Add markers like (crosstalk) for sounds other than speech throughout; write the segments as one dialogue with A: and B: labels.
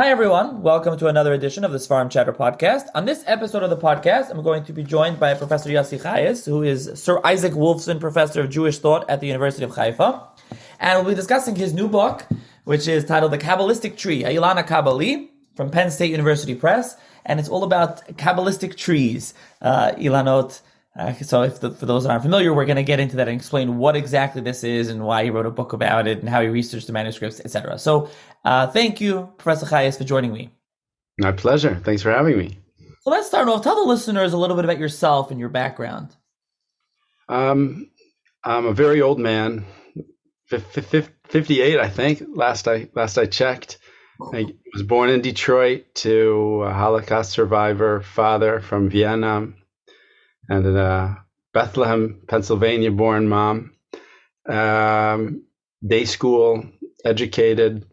A: Hi, everyone. Welcome to another edition of the Seforim Chatter podcast. On this episode of the podcast, I'm going to be joined by Professor Yossi Chayes, who is Sir Isaac Wolfson Professor of Jewish Thought at the University of Haifa. And we'll be discussing his new book, which is titled The Kabbalistic Tree, Ilan Hakabali, from Penn State University Press. And it's all about Kabbalistic trees, uh, Ilanot. Uh, so, if the, for those that aren't familiar, we're going to get into that and explain what exactly this is and why he wrote a book about it and how he researched the manuscripts, etc. So, uh, thank you, Professor Chayes, for joining me.
B: My pleasure. Thanks for having me.
A: So, let's start off. Tell the listeners a little bit about yourself and your background.
B: Um, I'm a very old man, 58, I think. Last I last I checked. I was born in Detroit to a Holocaust survivor father from Vienna and a Bethlehem, Pennsylvania born mom. Um, day school educated,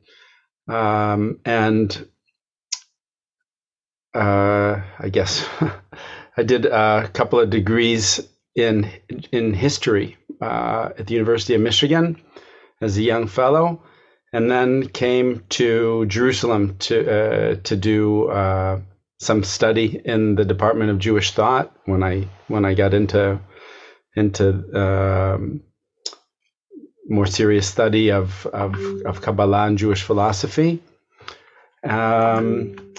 B: um, and uh, I guess (laughs) I did a couple of degrees in in history uh, at the University of Michigan as a young fellow, and then came to Jerusalem to uh, to do uh, some study in the Department of Jewish Thought when I when I got into into um, more serious study of, of, of Kabbalah and Jewish philosophy. Um,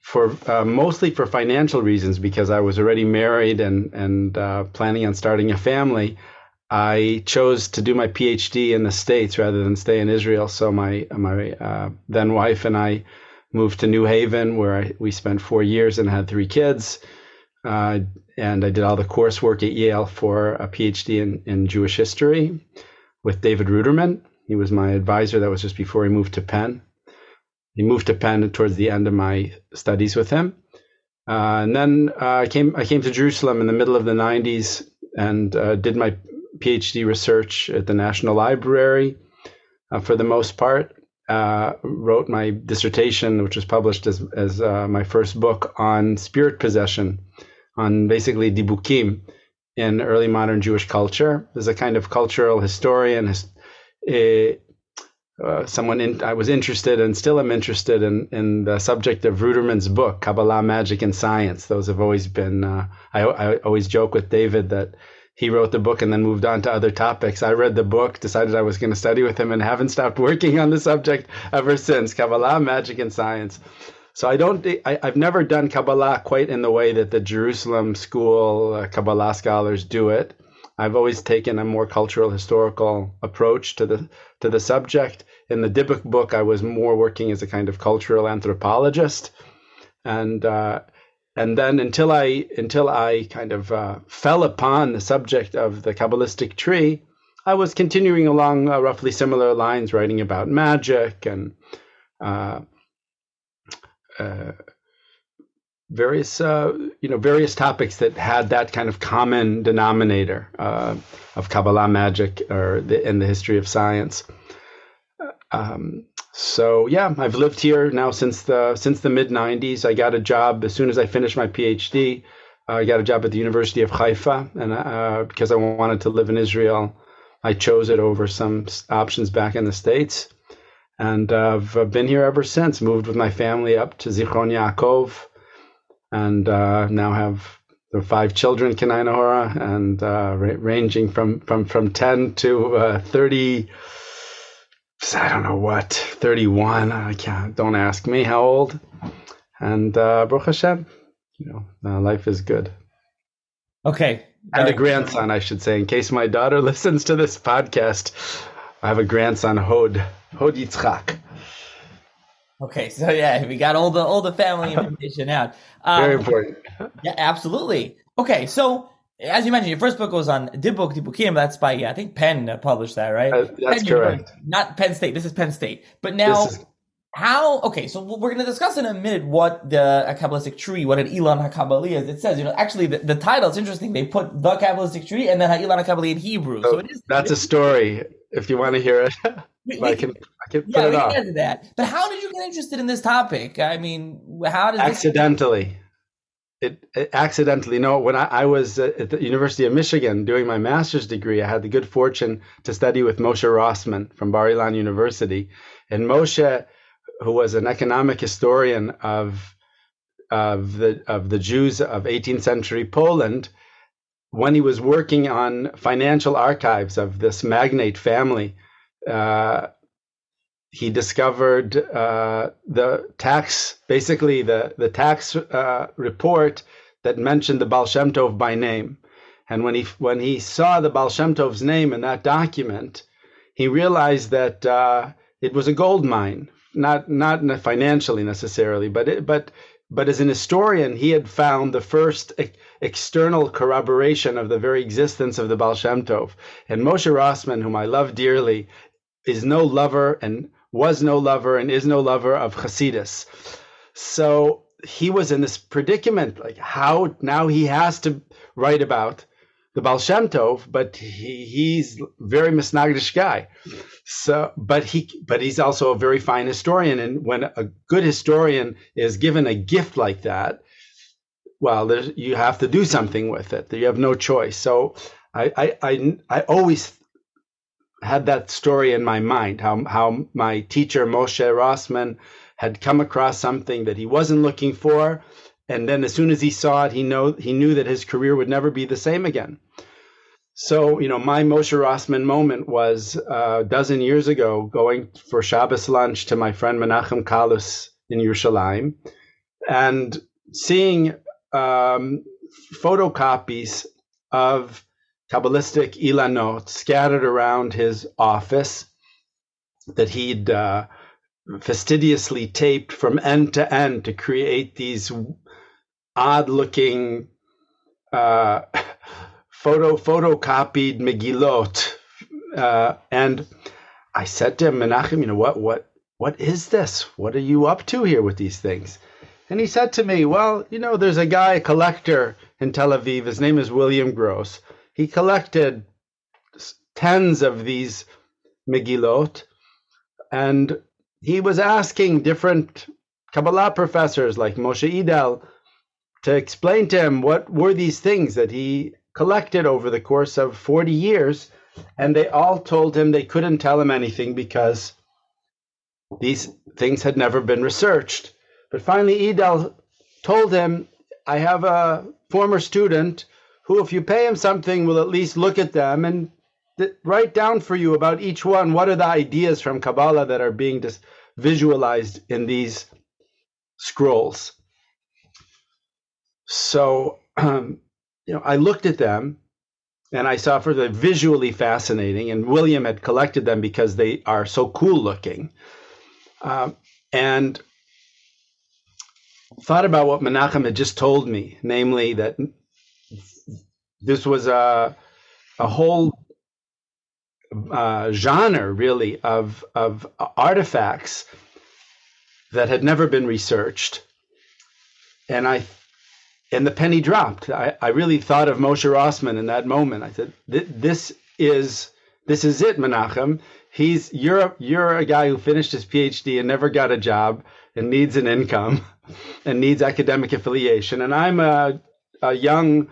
B: for uh, mostly for financial reasons, because I was already married and and uh, planning on starting a family. I chose to do my PhD in the States rather than stay in Israel. So my my uh, then wife and I moved to New Haven, where I, we spent four years and had three kids. Uh, and I did all the coursework at Yale for a PhD in, in Jewish history with David Ruderman. He was my advisor. That was just before he moved to Penn. He moved to Penn towards the end of my studies with him. Uh, and then uh, I came I came to Jerusalem in the middle of the 90s and uh, did my PhD research at the National Library uh, for the most part uh, wrote my dissertation, which was published as, as uh, my first book on spirit possession, on basically dibukim in early modern Jewish culture. As a kind of cultural historian, uh, uh, someone in, I was interested and still am interested in, in the subject of Ruderman's book, Kabbalah, Magic, and Science. Those have always been, uh, I, I always joke with David that he wrote the book and then moved on to other topics. I read the book, decided I was going to study with him, and haven't stopped working on the subject ever since Kabbalah, magic, and science. So I don't, I, have never done Kabbalah quite in the way that the Jerusalem school uh, Kabbalah scholars do it. I've always taken a more cultural historical approach to the to the subject. In the Dybbuk book, I was more working as a kind of cultural anthropologist, and uh, and then until I until I kind of uh, fell upon the subject of the Kabbalistic tree, I was continuing along uh, roughly similar lines, writing about magic and uh, uh various uh, you know various topics that had that kind of common denominator uh, of Kabbalah magic or the, in the history of science. Um, so yeah, I've lived here now since the since the mid '90s. I got a job as soon as I finished my PhD. Uh, I got a job at the University of Haifa, and uh, because I wanted to live in Israel, I chose it over some options back in the states. And uh, I've been here ever since. Moved with my family up to Zichron Yaakov, and uh, now have five children, Kenai Nahora, and uh, ra- ranging from from from ten to uh, thirty. I don't know what, 31. I can't, don't ask me how old. And uh, Baruch Hashem, you know, uh, life is good.
A: Okay.
B: And a grandson, I should say, in case my daughter (laughs) listens to this podcast. I have a grandson, Hod, Hod Yitzchak.
A: Okay, so yeah, we got all the all the family (laughs) information out.
B: Um, Very important.
A: Yeah, absolutely. Okay, so as you mentioned, your first book was on Dybbuk Dibbukim. That's by I think Penn published that, right?
B: Uh, that's
A: Penn
B: correct.
A: Not Penn State. This is Penn State. But now, is... how? Okay, so we're going to discuss in a minute what the Kabbalistic tree, what an Ilan Hakabali is. It says, you know, actually the, the title is interesting. They put the Kabbalistic tree and then Ilan Hakabali in Hebrew. So, so it is.
B: That's a story. If you want to hear it, we, (laughs) I can. I can
A: yeah,
B: put
A: it
B: on.
A: Get that. But how did you get interested in this topic? I mean, how did
B: accidentally? This- it, it, accidentally no when I, I, was at the university of michigan doing my master's degree i had the good fortune to study with moshe rosman from bar ilan university. And moshe who was an economic historian of of the of the Jews of 18th century Poland, when he was working on financial archives of this magnate family, uh, he discovered uh, the tax, basically the the tax uh, report that mentioned the Baal Shem Tov by name. And when he when he saw the Baal Shem Tov's name in that document, he realized that uh, it was a gold mine, not not financially necessarily, but it, but but as an historian, he had found the first external corroboration of the very existence of the Baal Shem Tov. And Moshe Rosman, whom I love dearly, is no lover and was no lover and is no lover of Hasidus. So he was in this predicament, like how now he has to write about the Baal Shem Tov, but he, he's very misnagdish guy. So, but he, but he's also a very fine historian. And when a good historian is given a gift like that, well, you have to do something with it. You have no choice. So, I, I, I, I always had that story in my mind. How how my teacher Moshe Rosman had come across something that he wasn't looking for, and then as soon as he saw it, he know he knew that his career would never be the same again. So, you know, my Moshe Rosman moment was uh, a dozen years ago going for Shabbos lunch to my friend Menachem Kallus in Yerushalayim and seeing um, photocopies of Kabbalistic Ilanot scattered around his office that he'd uh, fastidiously taped from end to end to create these odd looking uh, (laughs) photo photocopied Megillot. Uh, and I said to him, Menachem, you know what what what is this? What are you up to here with these things? And he said to me, Well, you know, there's a guy, a collector in Tel Aviv. His name is William Gross. He collected tens of these Megillot, and he was asking different Kabbalah professors like Moshe Idel to explain to him what were these things that he collected over the course of 40 years, and they all told him they couldn't tell him anything because these things had never been researched. But finally, Idel told him, I have a former student who, if you pay him something, will at least look at them and th- write down for you about each one what are the ideas from Kabbalah that are being dis- visualized in these scrolls. So um, you know, I looked at them and I saw for the visually fascinating, and William had collected them because they are so cool looking. Um, and thought about what Menachem had just told me, namely that this was a a whole uh, genre, really, of of artifacts that had never been researched, and I and the penny dropped. I, I really thought of Moshe Rosman in that moment. I said, "This is this is it, Menachem. He's you're you're a guy who finished his PhD and never got a job and needs an income (laughs) and needs academic affiliation. And I'm a a young,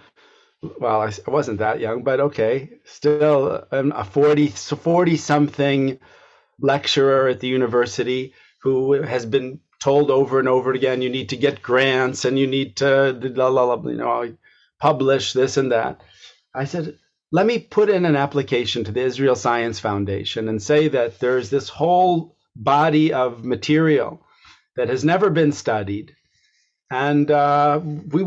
B: well, I, wasn't that young, but okay, still I'm a 40 40 something lecturer at the university who has been told over and over again you need to get grants and you need to you know publish this and that. I said let me put in an application to the israel science foundation and say that there's this whole body of material that has never been studied and uh, we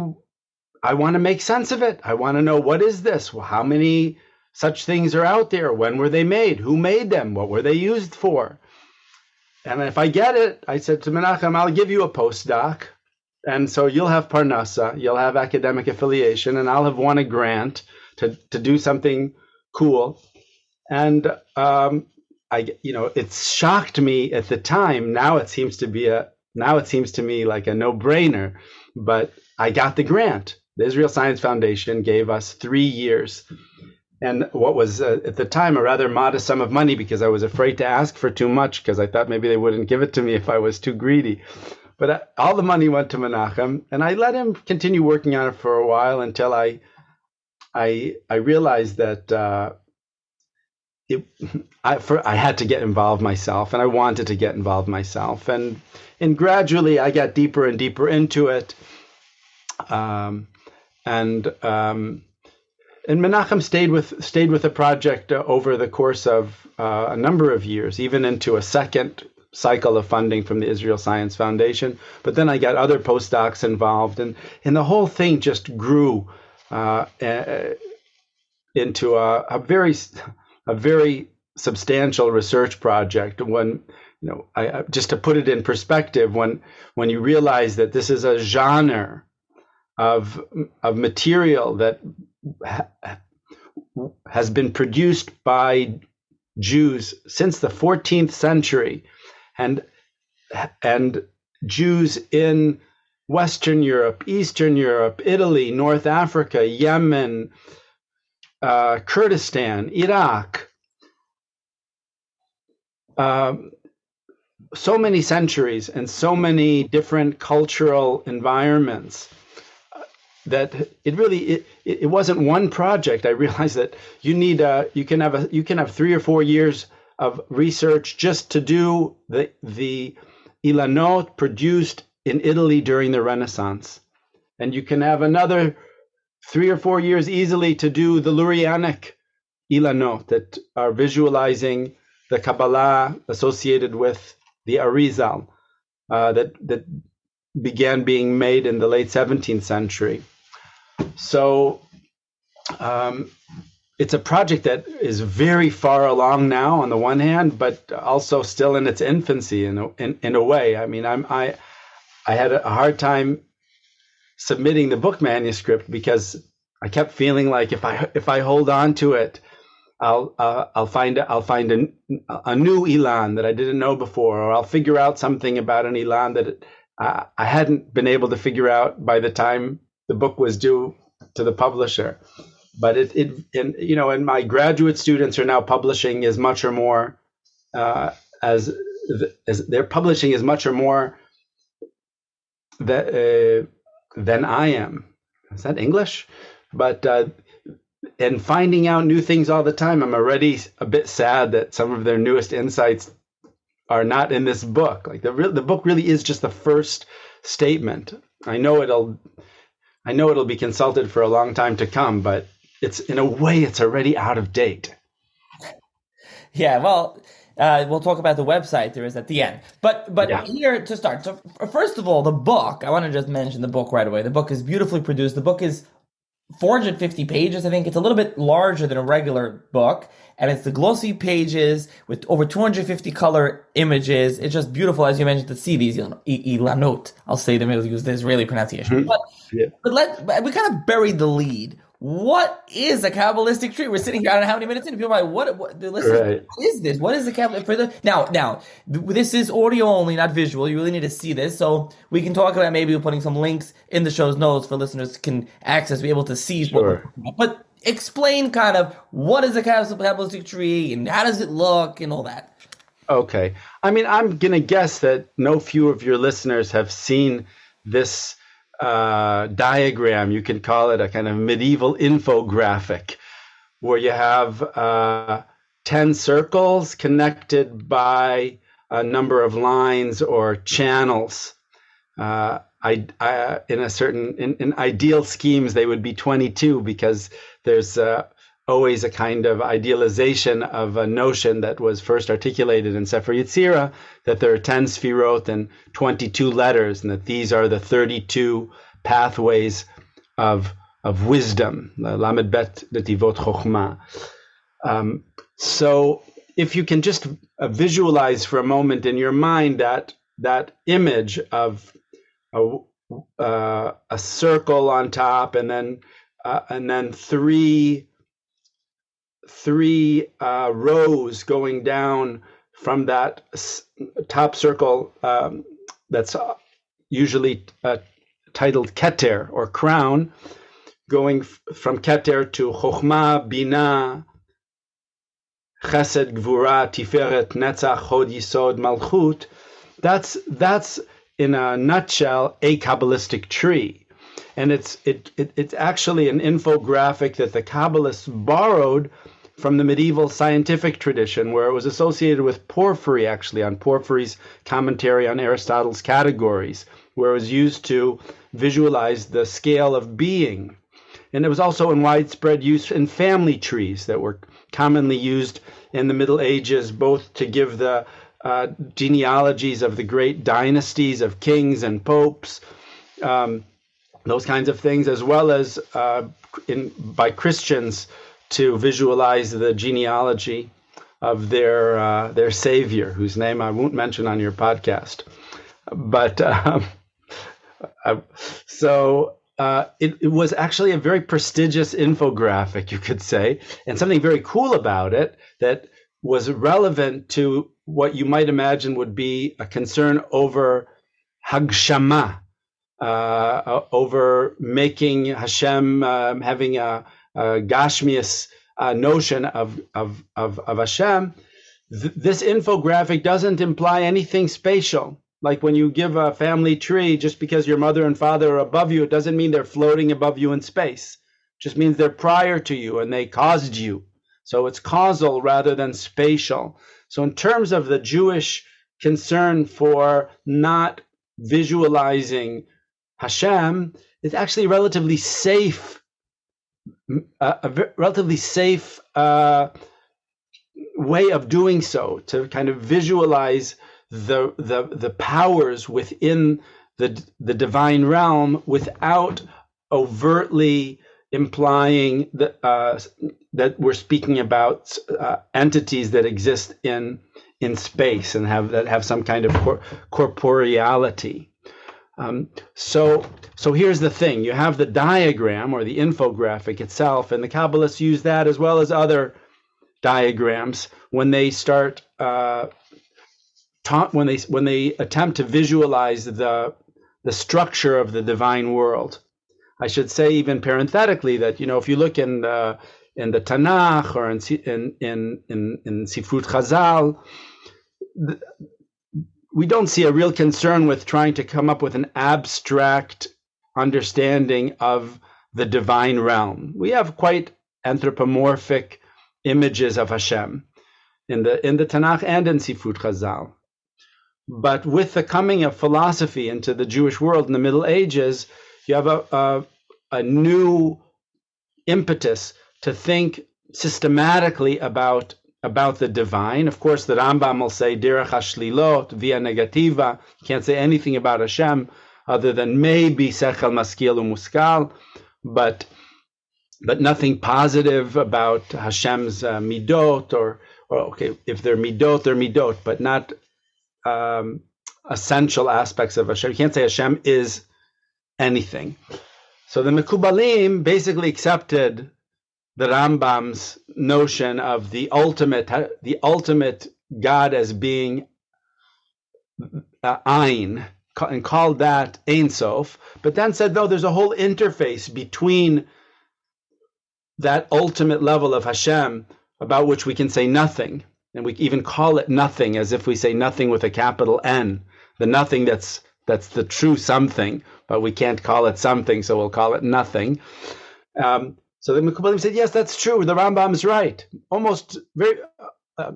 B: i want to make sense of it i want to know what is this how many such things are out there when were they made who made them what were they used for and if I get it, I said to Menachem, I'll give you a postdoc. And so you'll have Parnassa, you'll have academic affiliation, and I'll have won a grant to, to do something cool. And um, I, you know, it shocked me at the time. Now it seems to be a, now it seems to me like a no-brainer. But I got the grant. The Israel Science Foundation gave us three years. And what was uh, at the time a rather modest sum of money because I was afraid to ask for too much because I thought maybe they wouldn't give it to me if I was too greedy. But uh, all the money went to Menachem, and I let him continue working on it for a while until I, I, I realized that uh, it, (laughs) I, for, I had to get involved myself, and I wanted to get involved myself, and and gradually I got deeper and deeper into it, um, and um, and Menachem stayed with stayed with the project uh, over the course of uh, a number of years, even into a second cycle of funding from the Israel Science Foundation. But then I got other postdocs involved, and and the whole thing just grew uh, into a, a very a very substantial research project. When you know, I, just to put it in perspective, when when you realize that this is a genre of of material that ha, has been produced by Jews since the 14th century, and and Jews in Western Europe, Eastern Europe, Italy, North Africa, Yemen, uh, Kurdistan, Iraq, um, so many centuries and so many different cultural environments that it really it, it wasn't one project i realized that you need a you can have a you can have three or four years of research just to do the the ilanot produced in italy during the renaissance and you can have another three or four years easily to do the Lurianic Ilanot that are visualizing the Kabbalah associated with the Arizal uh, that that began being made in the late 17th century. So um, it's a project that is very far along now on the one hand, but also still in its infancy in a, in, in a way. I mean, I'm I I had a hard time submitting the book manuscript because I kept feeling like if I if I hold on to it, I'll uh, I'll find I'll find a, a new Elan that I didn't know before, or I'll figure out something about an Elan that it, uh, I hadn't been able to figure out by the time the book was due to the publisher. But it it and you know, and my graduate students are now publishing as much or more uh, as as they're publishing as much or more that uh, than I am. Is that English? But uh, and finding out new things all the time, I'm already a bit sad that some of their newest insights are not in this book. Like the the book really is just the first statement. I know it'll I know it'll be consulted for a long time to come, but it's in a way it's already out of date.
A: Yeah, well, uh, we'll talk about the website there is at the end. But but yeah. here to start. So first of all, the book. I want to just mention the book right away. The book is beautifully produced. The book is 450 pages. I think it's a little bit larger than a regular book, and it's the glossy pages with over 250 color images. It's just beautiful, as you mentioned, to see these ilanot. I'll say them. I'll use the Israeli pronunciation. Mm-hmm. But, yeah. but let we kind of buried the lead what is a Kabbalistic tree? We're sitting here, I don't know how many minutes in. People are like, what, what, listen, right. what is this? What is the Kabbalistic for the, now, now, this is audio only, not visual. You really need to see this. So we can talk about maybe putting some links in the show's notes for listeners can access, be able to see.
B: Sure.
A: but explain kind of what is a Kabbalistic tree and how does it look and all that.
B: Okay. I mean, I'm going to guess that no few of your listeners have seen this uh, diagram. You can call it a kind of medieval infographic where you have uh, 10 circles connected by a number of lines or channels. Uh, I, I, in a certain in, in, ideal schemes they would be 22 because there's uh, always a kind of idealization of a notion that was first articulated in Sefer Yetzirah that there are 10 sfirot and 22 letters, and that these are the 32 pathways of, of wisdom, Lamed Bet Netivot Chokhmah. Um, so if you can just uh, visualize for a moment in your mind that that image of a, uh, a circle on top and then uh, and then three three uh, rows going down from that top circle um, that's uh, usually uh, titled Keter or crown, going from Keter to Chokhmah, Bina, Chesed, Gvura, Tiferet, Netzach, Hod, Yisod, Malchut. That's that's in a nutshell a Kabbalistic tree and it's it, it, it's actually an infographic that the Kabbalists borrowed from the medieval scientific tradition, where it was associated with Porphyry, actually, on Porphyry's commentary on Aristotle's categories, where it was used to visualize the scale of being. And it was also in widespread use in family trees that were commonly used in the Middle Ages, both to give the uh, genealogies of the great dynasties of kings and popes, um, those kinds of things, as well as uh, in, by Christians to visualize the genealogy of their uh, their savior, whose name I won't mention on your podcast. But (laughs) um, so uh, it, it, was actually a very prestigious infographic, you could say, and something very cool about it that was relevant to what you might imagine would be a concern over Hagshama, uh, over making Hashem um, having a, Gashmias uh, notion of, of, of, of Hashem. Th- this infographic doesn't imply anything spatial. Like when you give a family tree, just because your mother and father are above you, it doesn't mean they're floating above you in space. It just means they're prior to you and they caused you. So it's causal rather than spatial. So, in terms of the Jewish concern for not visualizing Hashem, it's actually relatively safe, a, a relatively safe uh, way of doing so to kind of visualize the the the powers within the the divine realm without overtly implying that uh, that we're speaking about uh, entities that exist in in space and have that have some kind of cor- corporeality. Um, so so here's the thing: you have the diagram or the infographic itself, and the Kabbalists use that as well as other diagrams when they start uh, ta- when they when they attempt to visualize the the structure of the divine world. I should say even parenthetically that you know if you look in the in the Tanakh or in in in in, in Sifrut Chazal, we don't see a real concern with trying to come up with an abstract understanding of the divine realm. We have quite anthropomorphic images of Hashem in the in the Tanakh and in Sifrut Chazal. But with the coming of philosophy into the Jewish world in the Middle Ages, you have a, a, a new impetus to think systematically about about the divine. Of course, the Rambam will say derech hashlilot via negativa. Can't say anything about Hashem other than maybe sechel maskil umuskal, but but nothing positive about Hashem's uh, midot or, or okay, if they're midot, they're midot, but not um, essential aspects of Hashem. You can't say Hashem is anything. So the Mekubalim basically accepted the Rambam's notion of the ultimate, the ultimate God as being uh, Ein, and called that Ein Sof, but then said, no, there's a whole interface between that ultimate level of Hashem about which we can say nothing and we even call it nothing as if we say nothing with a capital N, the nothing that's that's the true something, but we can't call it something, so we'll call it nothing. Um, so the Mekubalim said, yes, that's true. The Rambam is right. Almost very, uh,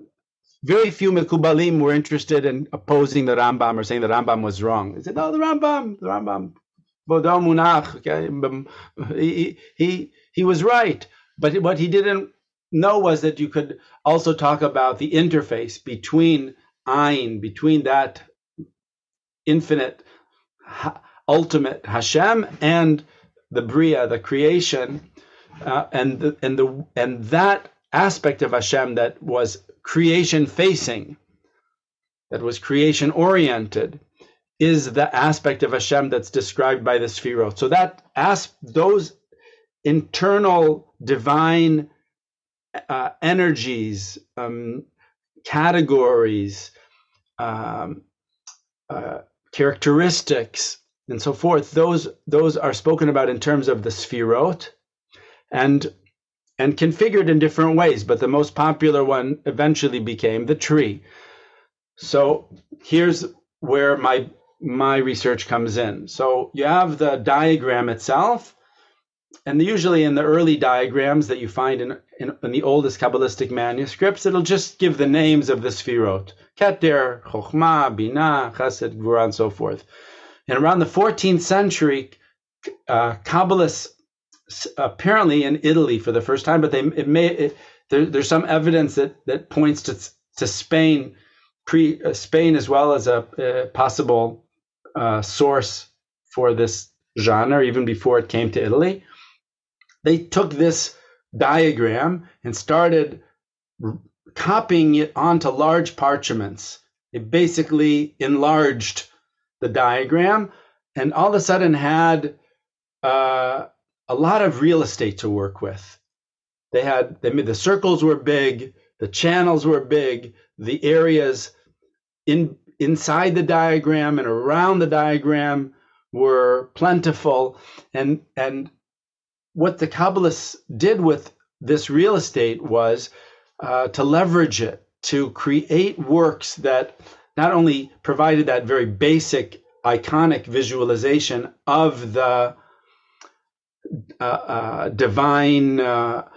B: very few Mekubalim were interested in opposing the Rambam or saying the Rambam was wrong. They said, no, the Rambam, the Rambam, Bodom Munach, okay, he, he, he was right. But what he didn't know was that you could also talk about the interface between Ein, between that infinite, ultimate Hashem and the Bria, the creation, uh, and the, and the and that aspect of Hashem that was creation facing, that was creation oriented, is the aspect of Hashem that's described by the Sfirot. So that as those internal divine uh, energies, um, categories, um, uh, characteristics, and so forth. Those those are spoken about in terms of the sfirot, and and configured in different ways. But the most popular one eventually became the tree. So here's where my my research comes in. So you have the diagram itself, and usually in the early diagrams that you find in in, in, the oldest Kabbalistic manuscripts, it'll just give the names of the Sfirot. Keter, Chokhmah, Binah, Chesed, Gvurah, and so forth. And around the 14th century, uh, Kabbalists, apparently in Italy for the first time, but they it may it, there, there's some evidence that that points to to Spain, pre uh, Spain as well as a, a possible uh, source for this genre, even before it came to Italy. They took this diagram and started copying it onto large parchments. It basically enlarged the diagram and all of a sudden had uh, a lot of real estate to work with. They had they made, the circles were big, the channels were big, the areas in inside the diagram and around the diagram were plentiful, and and what the Kabbalists did with this real estate was uh, to leverage it to create works that not only provided that very basic iconic visualization of the uh, uh, divine uh,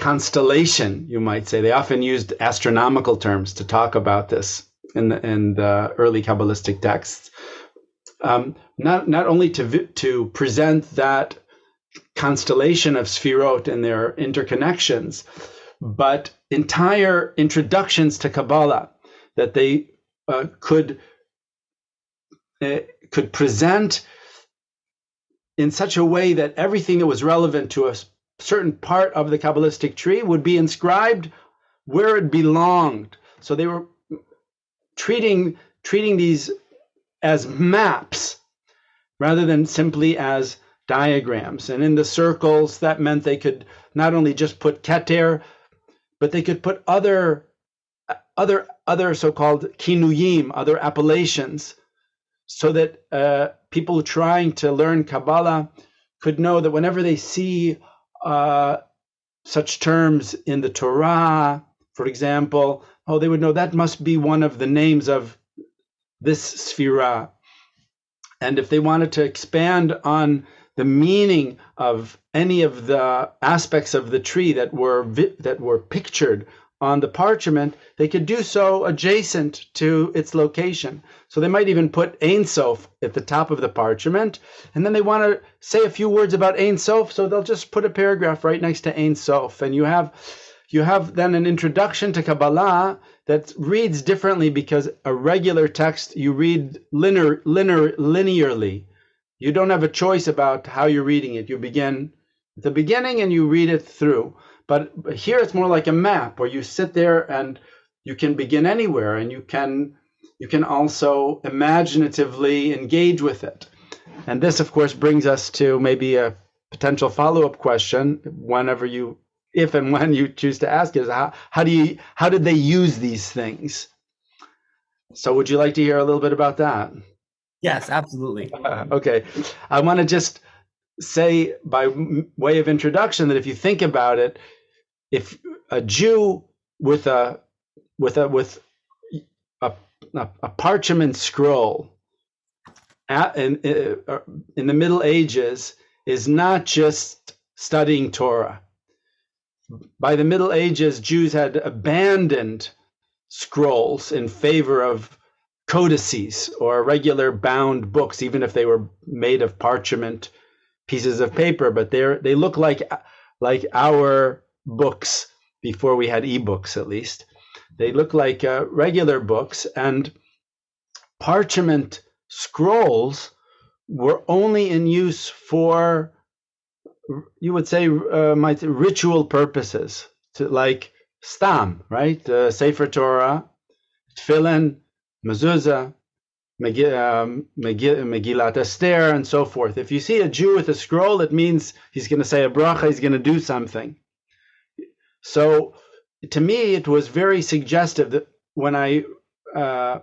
B: constellation, you might say. They often used astronomical terms to talk about this in the, in the early Kabbalistic texts. Um, not not only to to present that constellation of Sfirot and their interconnections, but entire introductions to Kabbalah that they uh, could uh, could present in such a way that everything that was relevant to a certain part of the Kabbalistic tree would be inscribed where it belonged. So they were treating treating these as maps rather than simply as diagrams. And in the circles, that meant they could not only just put keter, but they could put other other other so-called kinuyim, other appellations, so that uh, people trying to learn Kabbalah could know that whenever they see uh, such terms in the Torah, for example, oh, they would know that must be one of the names of this sphira. And if they wanted to expand on the meaning of any of the aspects of the tree that were vi- that were pictured on the parchment, they could do so adjacent to its location. So they might even put Ein Sof at the top of the parchment, and then they want to say a few words about Ein Sof, so they'll just put a paragraph right next to Ein Sof, and you have you have then an introduction to Kabbalah that reads differently because a regular text you read linear, linear, linearly. You don't have a choice about how you're reading it. You begin at the beginning and you read it through. But here it's more like a map where you sit there and you can begin anywhere and you can you can also imaginatively engage with it. And this of course brings us to maybe a potential follow-up question whenever you if and when you choose to ask is how, how do you how did they use these things? So would you like to hear a little bit about that?
A: Yes, absolutely. (laughs)
B: Okay. I want to just say by way of introduction that if you think about it, if a Jew with a with a with a, a, a parchment scroll at, in, uh, in the Middle Ages is not just studying Torah. By the Middle Ages, Jews had abandoned scrolls in favor of codices or regular bound books, even if they were made of parchment pieces of paper. But they're they look like like our books before we had ebooks, at least. They look like uh, regular books, and parchment scrolls were only in use for, you would say, uh, my ritual purposes, to, like stam, right? Uh, Sefer Torah, tefillin, mezuzah, um, Megillat Esther, and so forth. If you see a Jew with a scroll, it means he's going to say a bracha, he's going to do something. So to me, it was very suggestive that when I uh,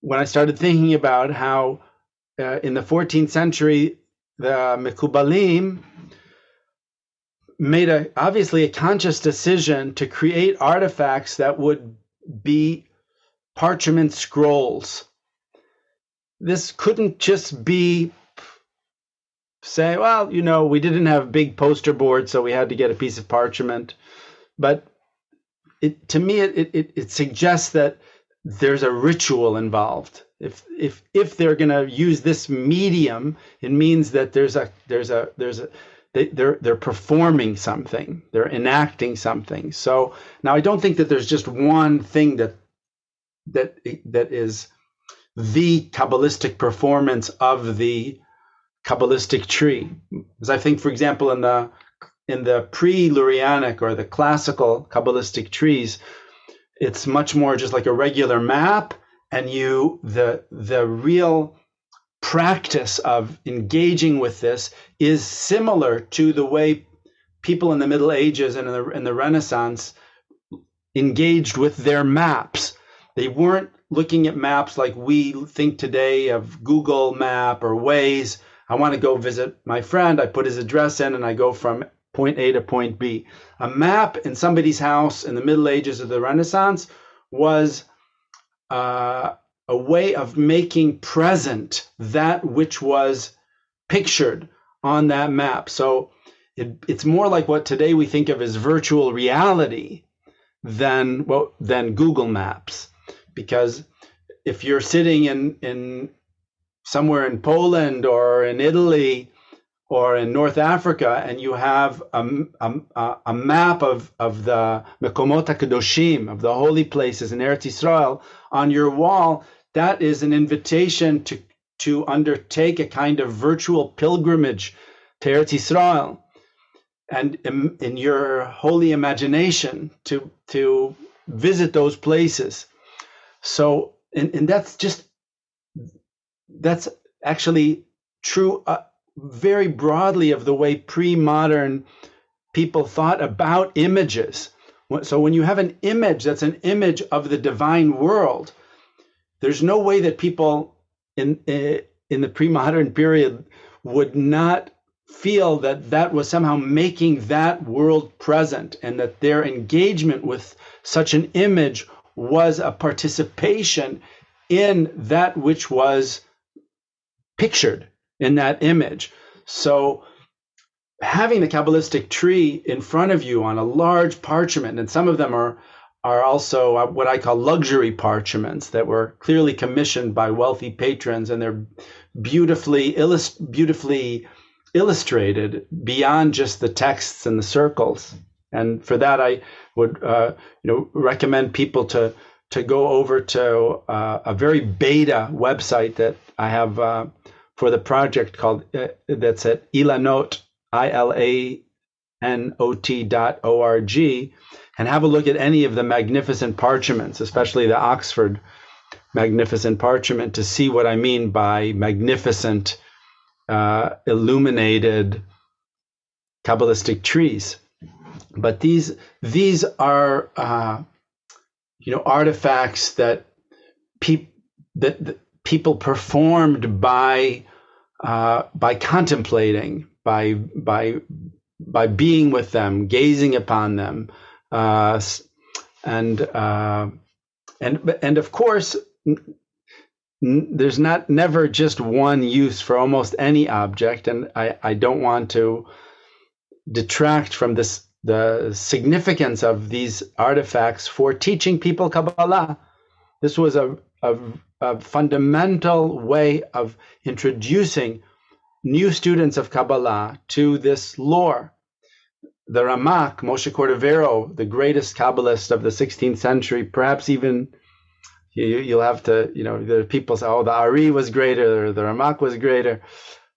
B: when I started thinking about how uh, in the 14th century the Mekubalim made a obviously a conscious decision to create artifacts that would be parchment scrolls. This couldn't just be say, well, you know, we didn't have big poster boards, so we had to get a piece of parchment. but it to me it, it it suggests that there's a ritual involved. If if if they're going to use this medium, it means that there's a there's a there's a they, they're they're performing something, they're enacting something. So now I don't think that there's just one thing that that that is the kabbalistic performance of the kabbalistic tree. As I think, for example, in the in the pre-Lurianic or the classical kabbalistic trees, it's much more just like a regular map, and you the the real practice of engaging with this is similar to the way people in the Middle Ages and in the, in the Renaissance engaged with their maps. They weren't looking at maps like we think today of Google Map or Waze. I want to go visit my friend. I put his address in and I go from point A to point B. A map in somebody's house in the Middle Ages of the Renaissance was uh, a way of making present that which was pictured on that map. So it, it's more like what today we think of as virtual reality than well, than Google Maps, because if you're sitting in in somewhere in Poland or in Italy or in North Africa and you have a, a, a map of, of the Mekomot HaKadoshim, of the holy places in Eretz Israel on your wall, that is an invitation to, to undertake a kind of virtual pilgrimage to Eretz Israel and in, in your holy imagination to, to visit those places. So, and, and that's just, that's actually true uh, very broadly of the way pre modern people thought about images. So, when you have an image that's an image of the divine world, there's no way that people in eh, in the pre-modern period would not feel that that was somehow making that world present and that their engagement with such an image was a participation in that which was pictured in that image. So having the Kabbalistic tree in front of you on a large parchment, and some of them are are also uh, what I call luxury parchments that were clearly commissioned by wealthy patrons, and they're beautifully illust- beautifully illustrated beyond just the texts and the circles. And for that, I would uh, you know recommend people to to go over to uh, a very beta website that I have uh, for the project called uh, that's at ilanot i l a n o t dot o r g and have a look at any of the magnificent parchments, especially the Oxford magnificent parchment, to see what I mean by magnificent, uh, illuminated Kabbalistic trees. But these these are uh, you know artifacts that people that, that, people performed by uh, by contemplating, by by by being with them, gazing upon them, uh, and uh, and and of course, n- there's not never just one use for almost any object, and I, I don't want to detract from this the significance of these artifacts for teaching people Kabbalah. This was a, a, a fundamental way of introducing new students of Kabbalah to this lore the Ramak, Moshe Cordovero, the greatest Kabbalist of the 16th century, perhaps even you, will have to, you know, the people say, oh, the Ari was greater, the Ramak was greater.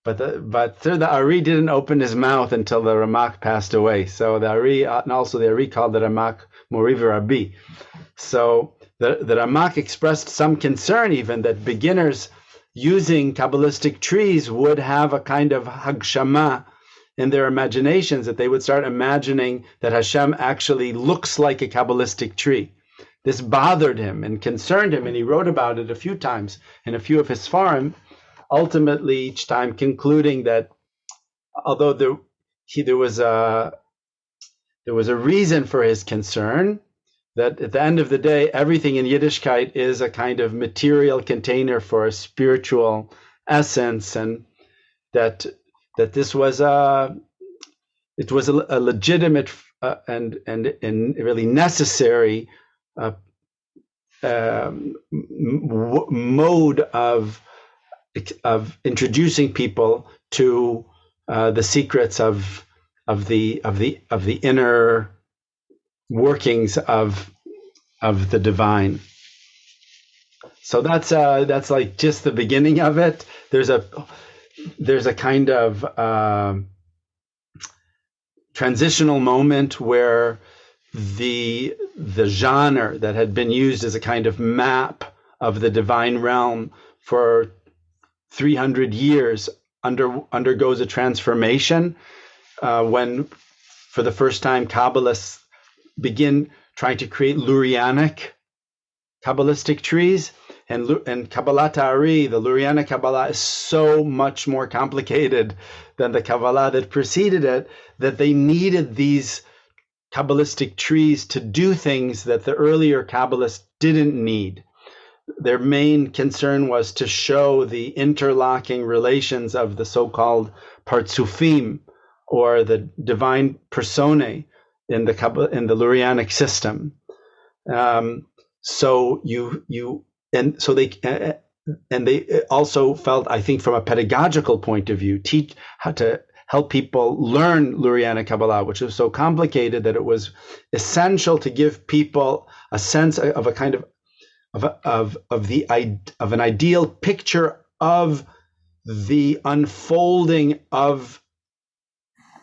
B: But the, but the Ari didn't open his mouth until the Ramak passed away. So the Ari, and also the Ari called the Ramak Morivi Rabbi. So the, the Ramak expressed some concern even that beginners using Kabbalistic trees would have a kind of Hagshama, in their imaginations that they would start imagining that Hashem actually looks like a Kabbalistic tree. This bothered him and concerned him, and he wrote about it a few times in a few of his Sfarim, ultimately each time concluding that although there, he, there was a there was a reason for his concern, that at the end of the day, everything in Yiddishkeit is a kind of material container for a spiritual essence, and that that this was a it was a, a legitimate uh, and and and really necessary uh, um, mode of of introducing people to uh, the secrets of of the of the of the inner workings of of the divine. So that's uh, that's like just the beginning of it. There's a there's a kind of uh, transitional moment where the the genre that had been used as a kind of map of the divine realm for 300 years under undergoes a transformation uh, when for the first time kabbalists begin trying to create lurianic kabbalistic trees and and Kabbalah Ari, the Lurianic Kabbalah, is so much more complicated than the Kabbalah that preceded it that they needed these Kabbalistic trees to do things that the earlier Kabbalists didn't need. Their main concern was to show the interlocking relations of the so called Partsufim, or the divine personae in the, in the Lurianic system. Um, so you, you, and so they, uh, and they also felt, I think, from a pedagogical point of view, teach how to help people learn Lurianic Kabbalah, which was so complicated that it was essential to give people a sense of a kind of of of of the of an ideal picture of the unfolding of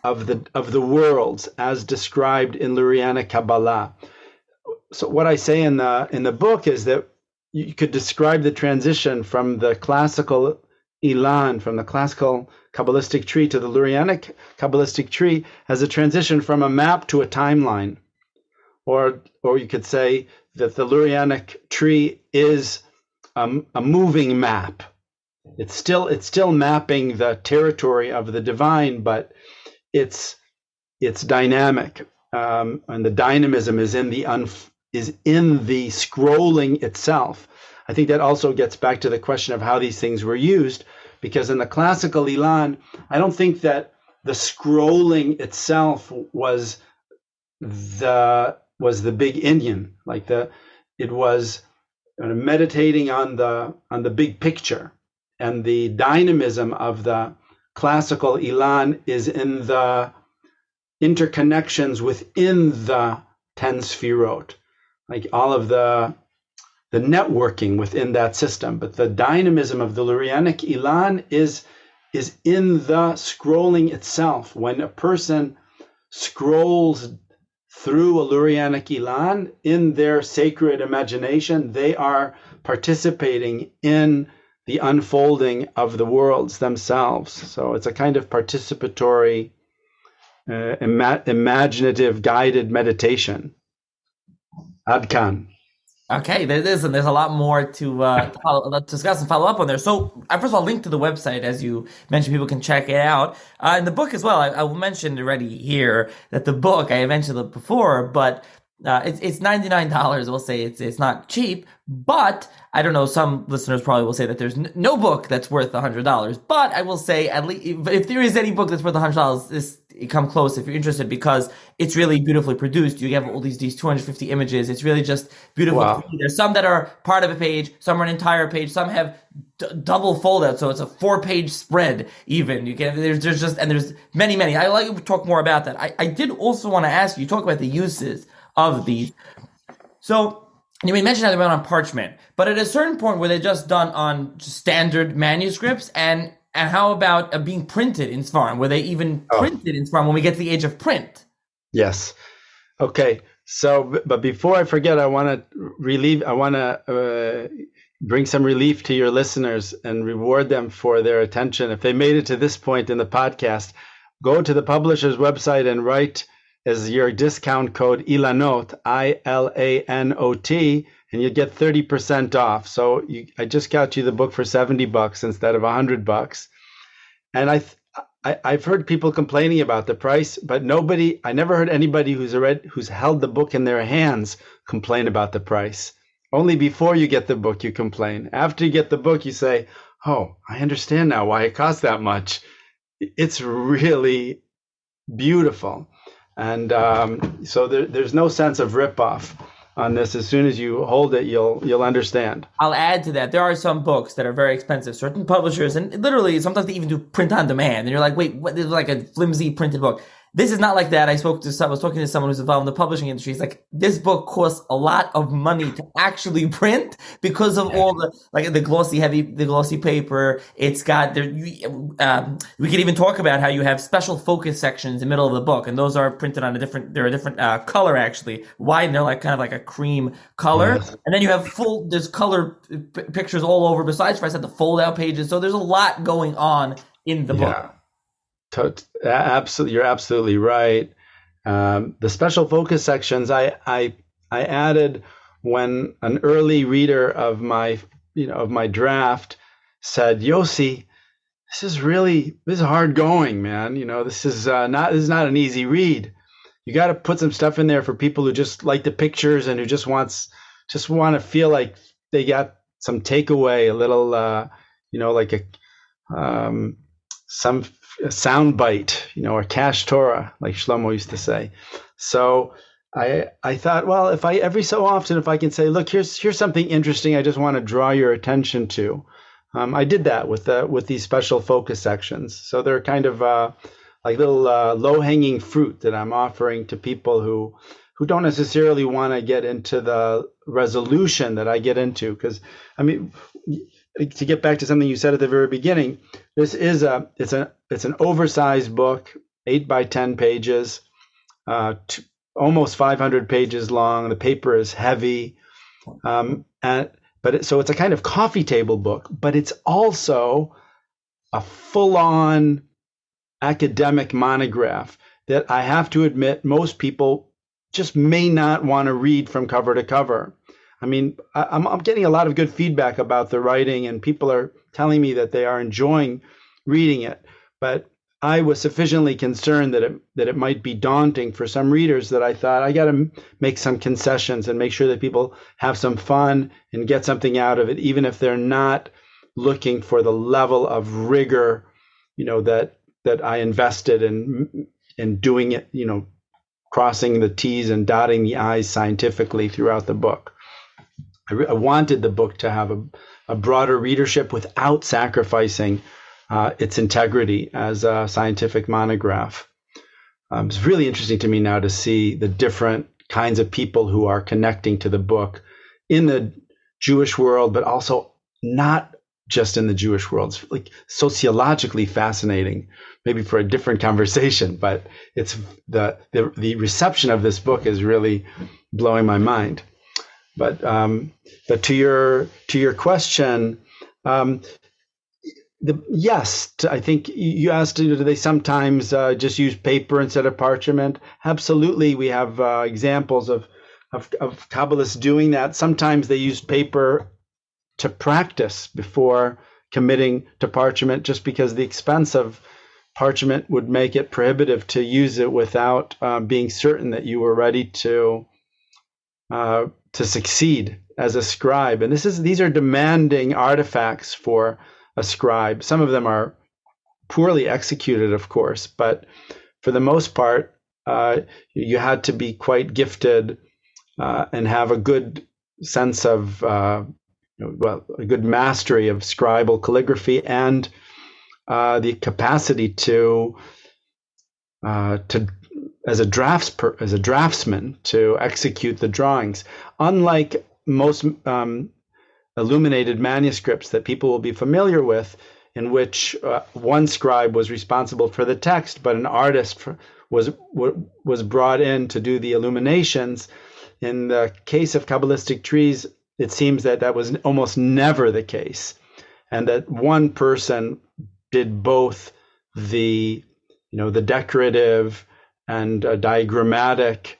B: of the of the worlds as described in Lurianic Kabbalah. So what I say in the in the book is that you could describe the transition from the classical Ilan, from the classical Kabbalistic tree to the Lurianic Kabbalistic tree as a transition from a map to a timeline. Or, or you could say that the Lurianic tree is a, a moving map. It's still, it's still mapping the territory of the divine, but it's, it's dynamic. Um, and the dynamism is in the unf- is in the scrolling itself. I think that also gets back to the question of how these things were used because in the classical Ilan, I don't think that the scrolling itself was the was the big Indian. Like the it was meditating on the on the big picture and the dynamism of the classical Ilan is in the interconnections within the ten sfirot, like all of the the networking within that system. But the dynamism of the Lurianic Ilan is, is in the scrolling itself. When a person scrolls through a Lurianic Ilan in their sacred imagination, they are participating in the unfolding of the worlds themselves. So it's a kind of participatory, uh, ima- imaginative, guided meditation. Adkan.
A: Okay, there is, and there's a lot more to, uh, to, (laughs) follow, discuss and follow up on there. So, I first of all link to the website as you mentioned. People can check it out. Uh, in the book as well, I, I mentioned already here that the book I mentioned it before, but uh, it's it's ninety nine dollars. We'll say it's it's not cheap, but I don't know. Some listeners probably will say that there's n- no book that's worth hundred dollars. But I will say at least if, there is any book that's worth hundred dollars, this come close if you're interested because it's really beautifully produced. You have all these these 250 images. It's really just beautiful. Wow. There's some that are part of a page, some are an entire page, some have d- double fold out, so it's a four page spread. Even you can there's there's just and there's many many. I like to talk more about that. I, I did also want to ask you talk about the uses of these. So. You mentioned how they went on parchment, but at a certain point were they just done on standard manuscripts and and how about uh, being printed in Svarim? Were they even oh. printed in Svarim when we get to the age of print?
B: Yes. Okay. So, but before I forget, I want to relieve. I want to uh, bring some relief to your listeners and reward them for their attention. If they made it to this point in the podcast, go to the publisher's website and write as your discount code Ilanot I L A N O T and you get 30% off. So you, I just got you the book for 70 bucks instead of 100 bucks. And I, I I've heard people complaining about the price, but nobody I never heard anybody who's read who's held the book in their hands complain about the price. Only before you get the book you complain. After you get the book you say, "Oh, I understand now why it costs that much." It's really beautiful. And um, so there, there's no sense of ripoff on this. As soon as you hold it, you'll you'll understand.
A: I'll add to that. There are some books that are very expensive. Certain publishers, and literally sometimes they even do print on demand, and you're like, wait, what? This is like a flimsy printed book. This is not like that. I spoke to some, I was talking to someone who's involved in the publishing industry. He's like, this book costs a lot of money to actually (laughs) print because of all the, like the glossy heavy, the glossy paper. It's got there, um, we could even talk about how you have special focus sections in the middle of the book. And those are printed on a different, they're a different, uh, color actually. And they're like kind of like a cream color. Yes. And then you have full, there's color p- pictures all over besides for I said the fold out pages. So there's a lot going on in the yeah. book.
B: To- absolutely, you're absolutely right. Um, the special focus sections I, I I added when an early reader of my you know of my draft said, "Yossi, this is really this is hard going, man. You know, this is uh, not this is not an easy read. You got to put some stuff in there for people who just like the pictures and who just wants just want to feel like they got some takeaway, a little, uh, you know, like a um, some a sound bite, you know, or cash Torah, like Shlomo used to say. So I I thought, well, if I every so often, if I can say, look, here's here's something interesting, I just want to draw your attention to. Um, I did that with the with these special focus sections. So they're kind of uh, like little uh, low hanging fruit that I'm offering to people who who don't necessarily want to get into the resolution that I get into. Because I mean, to get back to something you said at the very beginning, this is a it's a it's an oversized book, eight by ten pages, uh, t- almost 500 pages long. The paper is heavy, um, and but it, so it's a kind of coffee table book, but it's also a full-on academic monograph that I have to admit most people just may not want to read from cover to cover. I mean, I'm, I'm getting a lot of good feedback about the writing, and people are telling me that they are enjoying reading it. But I was sufficiently concerned that it that it might be daunting for some readers that I thought I got to make some concessions and make sure that people have some fun and get something out of it, even if they're not looking for the level of rigor, you know, that that I invested in in doing it, you know, crossing the T's and dotting the I's scientifically throughout the book. I, re- I wanted the book to have a, a broader readership without sacrificing uh, its integrity as a scientific monograph. Um, it's really interesting to me now to see the different kinds of people who are connecting to the book in the Jewish world, but also not just in the Jewish world. It's like sociologically fascinating, maybe for a different (laughs) conversation, but it's the, the, the reception of this book is really blowing my mind. But um, but to your to your question, um, the, yes, I think you asked, do they sometimes uh, just use paper instead of parchment? Absolutely, we have uh, examples of, of of Kabbalists doing that. Sometimes they use paper to practice before committing to parchment, just because the expense of parchment would make it prohibitive to use it without uh, being certain that you were ready to uh, to succeed as a scribe. And this is these are demanding artifacts for a scribe. Some of them are poorly executed, of course, but for the most part, uh, you had to be quite gifted uh, and have a good sense of uh, well, a good mastery of scribal calligraphy and uh, the capacity to uh, to as a drafts per, as a draftsman to execute the drawings. Unlike most um, illuminated manuscripts that people will be familiar with, in which uh, one scribe was responsible for the text, but an artist was was brought in to do the illuminations. In the case of Kabbalistic trees, it seems that that was almost never the case, and that one person did both the you know the decorative and a diagrammatic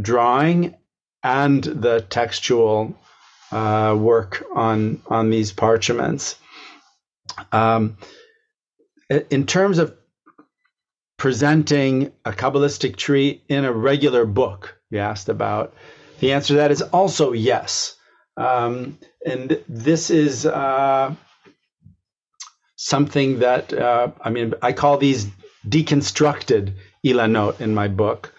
B: drawing and the textual uh, work on on these parchments. Um, in terms of presenting a Kabbalistic tree in a regular book, you asked about. The answer to that is also yes. Um, and this is uh, something that, uh, I mean, I call these deconstructed Ilanot in my book.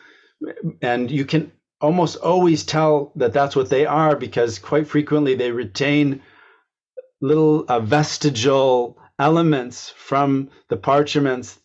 B: And you can almost always tell that that's what they are because quite frequently they retain little uh, vestigial elements from the parchments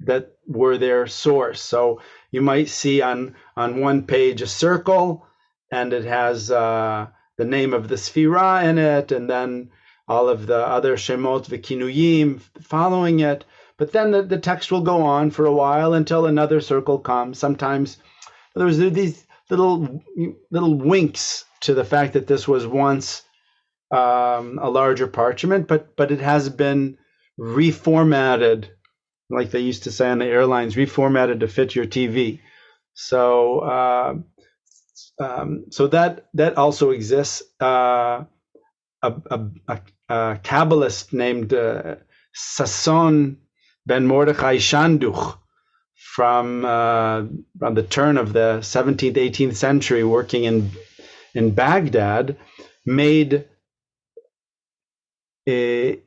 B: that were their source. So you might see on on one page a circle, and it has uh, the name of the sphira in it, and then all of the other shemot v'kinuyim following it. But then the, the text will go on for a while until another circle comes. Sometimes there's these little little winks to the fact that this was once um, a larger parchment, but but it has been reformatted, like they used to say on the airlines, reformatted to fit your TV. So uh, um, so that that also exists. Uh, a, a, a, a, Kabbalist named uh, Sasson ben Mordechai Shanduch from uh, around the turn of the 17th, 18th century, working in in Baghdad, made a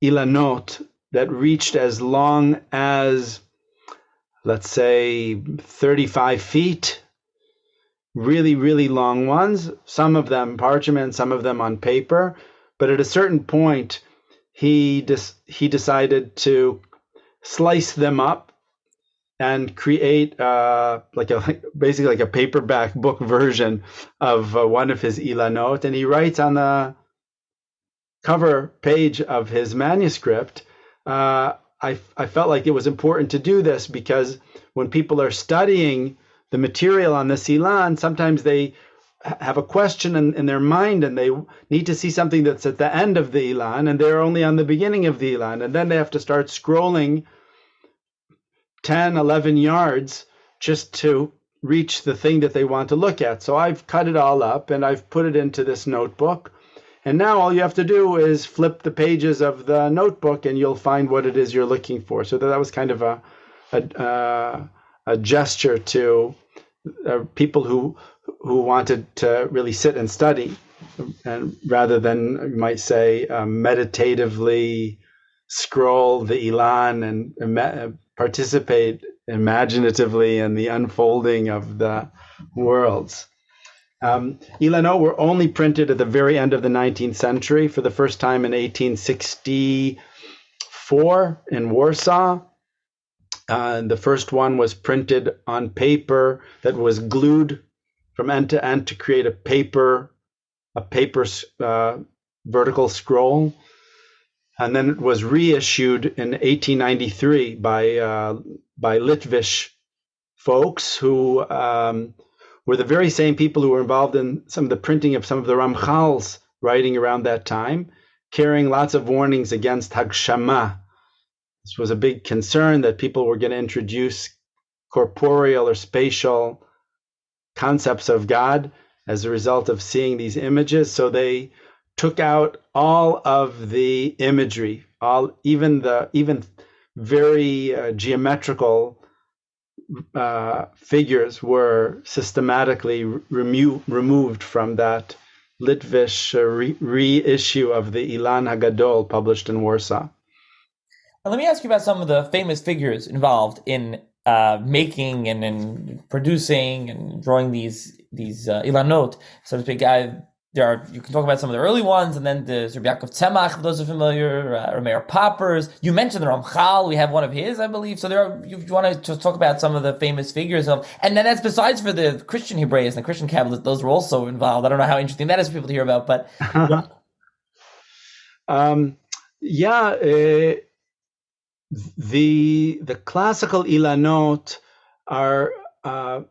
B: ilanot that reached as long as, let's say, 35 feet. Really, really long ones. Some of them parchment, some of them on paper. But at a certain point, he he decided to slice them up and create uh, like a basically like a paperback book version of uh, one of his ilanot, and he writes on the cover page of his manuscript. Uh, I I felt like it was important to do this because when people are studying the material on the ilan, sometimes they have a question in, in their mind and they need to see something that's at the end of the ilan and they're only on the beginning of the ilan and then they have to start scrolling 10, 11 yards just to reach the thing that they want to look at. So I've cut it all up and I've put it into this notebook. And now all you have to do is flip the pages of the notebook and you'll find what it is you're looking for. So that was kind of a, a, uh, a gesture to uh, people who, who wanted to really sit and study. And rather than, you might say, uh, meditatively scroll the Ilan and participate imaginatively in the unfolding of the worlds. Um, Ilanot were only printed at the very end of the 19th century for the first time in 1864 in Warsaw. Uh, the first one was printed on paper that was glued from end to end to create a paper, a paper uh, vertical scroll and then it was reissued in 1893 by uh, by Litvish folks who um, were the very same people who were involved in some of the printing of some of the Ramchal's writing around that time, carrying lots of warnings against Hagshama. This was a big concern that people were going to introduce corporeal or spatial concepts of God as a result of seeing these images. So they took out all of the imagery, all even the even very uh, geometrical uh, figures were systematically remo- removed from that Litvish uh, re- reissue of the Ilan Hagadol published in Warsaw.
A: let me ask you about some of the famous figures involved in uh, making and in producing and drawing these these uh, Ilanot, so to speak. I there are you can talk about some of the early ones, and then the Rabbi Yaakov Tzemach, those are familiar, uh, Rameir Poppers. You mentioned the Ramchal, we have one of his, I believe. So there are you, want to talk about some of the famous figures of, and then that's besides for the Christian Hebraists and the Christian Kabbalists, those were also involved. I don't know how interesting that is for people to hear about, but
B: yeah. (laughs) um, yeah, uh, the the classical Ilanot are uh,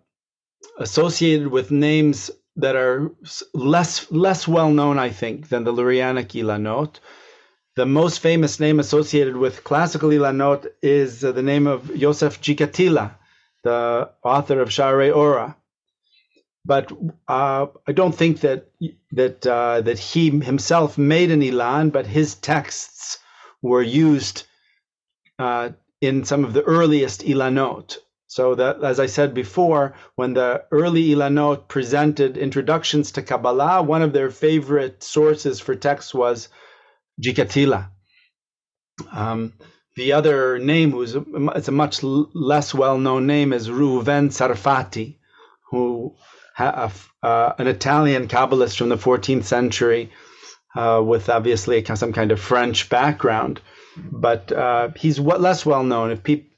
B: associated with names that are less less well known, I think, than the Lurianic Ilanot. The most famous name associated with classical Ilanot is uh, the name of Yosef Gikatilla, the author of Sha'arei Ora. But uh, I don't think that that uh, that he himself made an Ilan, but his texts were used uh, in some of the earliest Ilanot. So that, as I said before, when the early Ilanot presented introductions to Kabbalah, one of their favorite sources for text was Gikatilla. Um, the other name, who's it's a much less well-known name, is Reuven Sarfati, who uh, an Italian Kabbalist from the 14th century, uh, with obviously some kind of French background, but uh, he's less well known. If people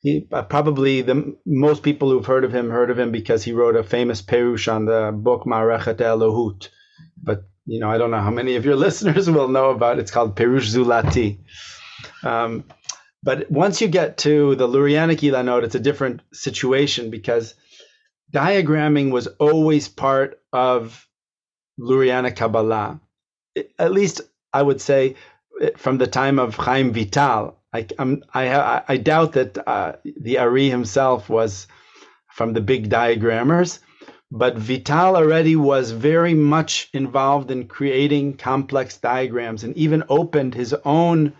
B: he uh, probably the most people who've heard of him heard of him because he wrote a famous perush on the book Marechet Elohut. But you know, I don't know how many of your (laughs) listeners will know about it. It's called Perush Zulati. Um, but once you get to the Lurianic Ilanot, it's a different situation because diagramming was always part of Lurianic Kabbalah. At least I would say from the time of Chaim Vital. I, I, I doubt that uh, the Ari himself was from the big diagrammers, but Vital already was very much involved in creating complex diagrams and even opened his own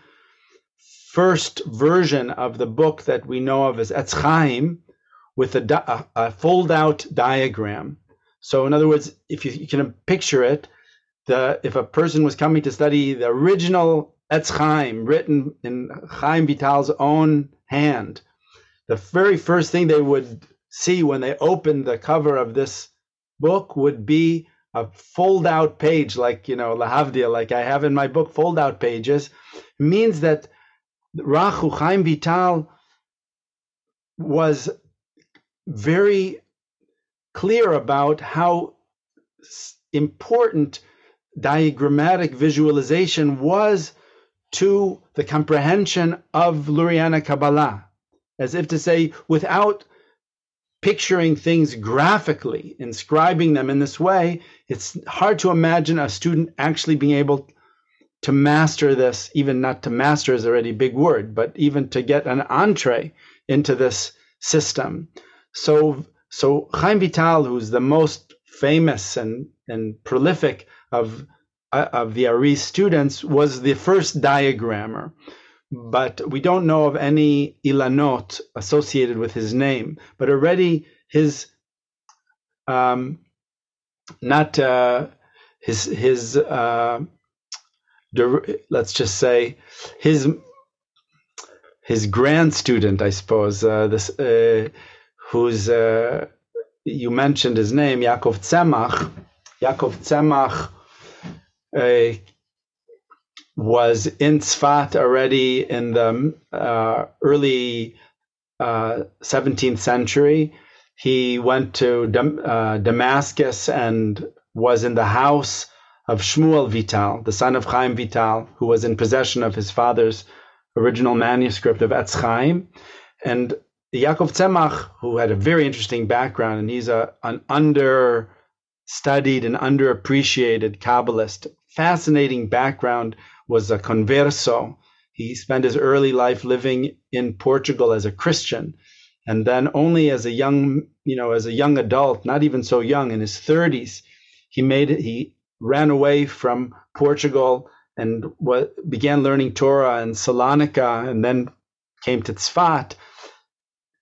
B: first version of the book that we know of as Etz Chaim with a, a, a fold out diagram. So, in other words, if you, you, can picture it, the if a person was coming to study the original Etz Chaim, written in Chaim Vital's own hand, the very first thing they would see when they opened the cover of this book would be a fold out page, like you know, Lahavdia, like I have in my book, fold out pages, means that Rachu Chaim Vital was very clear about how important diagrammatic visualization was to the comprehension of Lurianic Kabbalah, as if to say, without picturing things graphically, inscribing them in this way, it's hard to imagine a student actually being able to master this, even not to master is already a big word, but even to get an entree into this system. So, so Chaim Vital, who's the most famous and, and prolific of, of the Ari students, was the first diagrammer. But we don't know of any Ilanot associated with his name. But already his, um, not uh, his, his, uh, let's just say his his grand student, I suppose, uh, this uh, who's uh, you mentioned his name, Yaakov Tzemach. Yaakov Tzemach uh, was in Tzfat already in the uh, early 17th uh, century. He went to Dam- Damascus and was in the house of Shmuel Vital, the son of Chaim Vital, who was in possession of his father's original manuscript of Etz Chaim. And Yaakov Tzemach, who had a very interesting background, and he's a, an understudied and underappreciated Kabbalist, fascinating background, was a converso. He spent his early life living in Portugal as a Christian. And then only as a young, you know, as a young adult, not even so young, in his 30s, he made he ran away from Portugal and what, began learning Torah in Salonika and then came to Tzfat.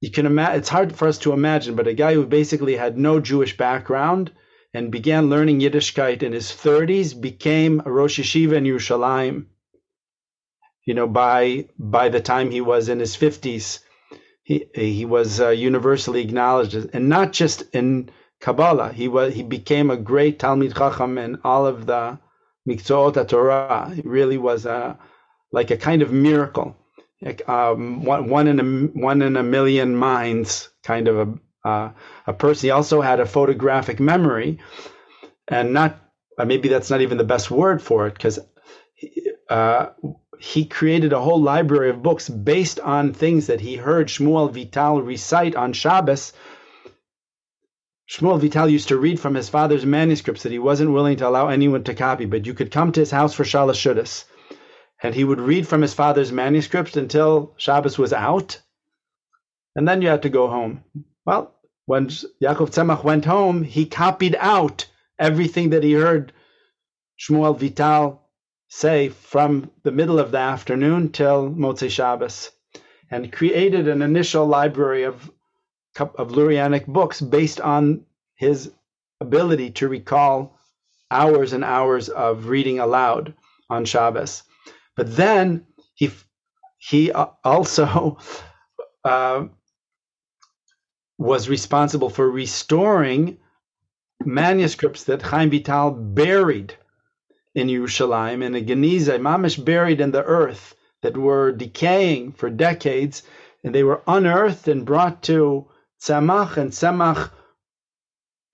B: You can imagine, it's hard for us to imagine, but a guy who basically had no Jewish background and began learning Yiddishkeit in his 30s became a Rosh Yeshiva in Yerushalayim. You know, by by the time he was in his 50s, he he was uh, universally acknowledged, and not just in Kabbalah. He was he became a great Talmid Chacham in all of the Mikzoot Torah. He really was a like a kind of miracle, like, um, one, one in a one in a million minds kind of a uh, a person. He also had a photographic memory, and not uh, maybe that's not even the best word for it because. Uh, he created a whole library of books based on things that he heard Shmuel Vital recite on Shabbos Shmuel Vital used to read from his father's manuscripts that he wasn't willing to allow anyone to copy, but you could come to his house for Shalas Shudas. And he would read from his father's manuscripts until Shabbos was out, and then you had to go home. Well, when Yaakov Tzemach went home, he copied out everything that he heard Shmuel Vital say from the middle of the afternoon till Motzei Shabbos, and created an initial library of of Lurianic books based on his ability to recall hours and hours of reading aloud on Shabbos. But then he he also (laughs) uh, was responsible for restoring manuscripts that Chaim Vital buried in Yerushalayim in a geniza, mamish buried in the earth that were decaying for decades, and they were unearthed and brought to Tzemach, and Tzemach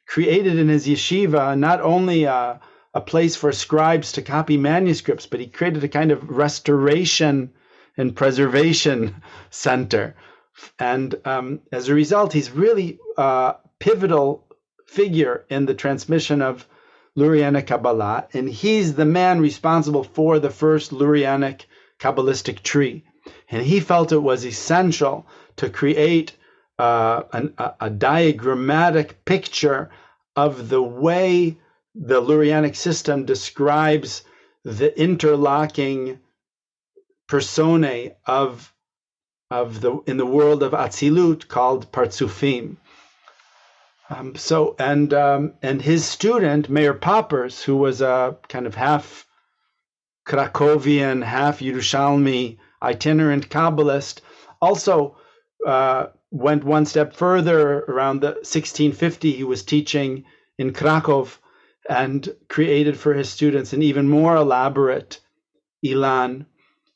B: created in his yeshiva not only a, a place for scribes to copy manuscripts, but he created a kind of restoration and preservation (laughs) center. And um, as a result, he's really a pivotal figure in the transmission of Lurianic Kabbalah, and he's the man responsible for the first Lurianic Kabbalistic tree. And he felt it was essential to create uh, an, a, a diagrammatic picture of the way the Lurianic system describes the interlocking personae of of the in the world of Atzilut called Partsufim. Um, so and um, and his student Meir Poppers, who was a kind of half Krakowian, half Yerushalmi itinerant Kabbalist, also uh, went one step further. Around the 1650, he was teaching in Krakow and created for his students an even more elaborate Ilan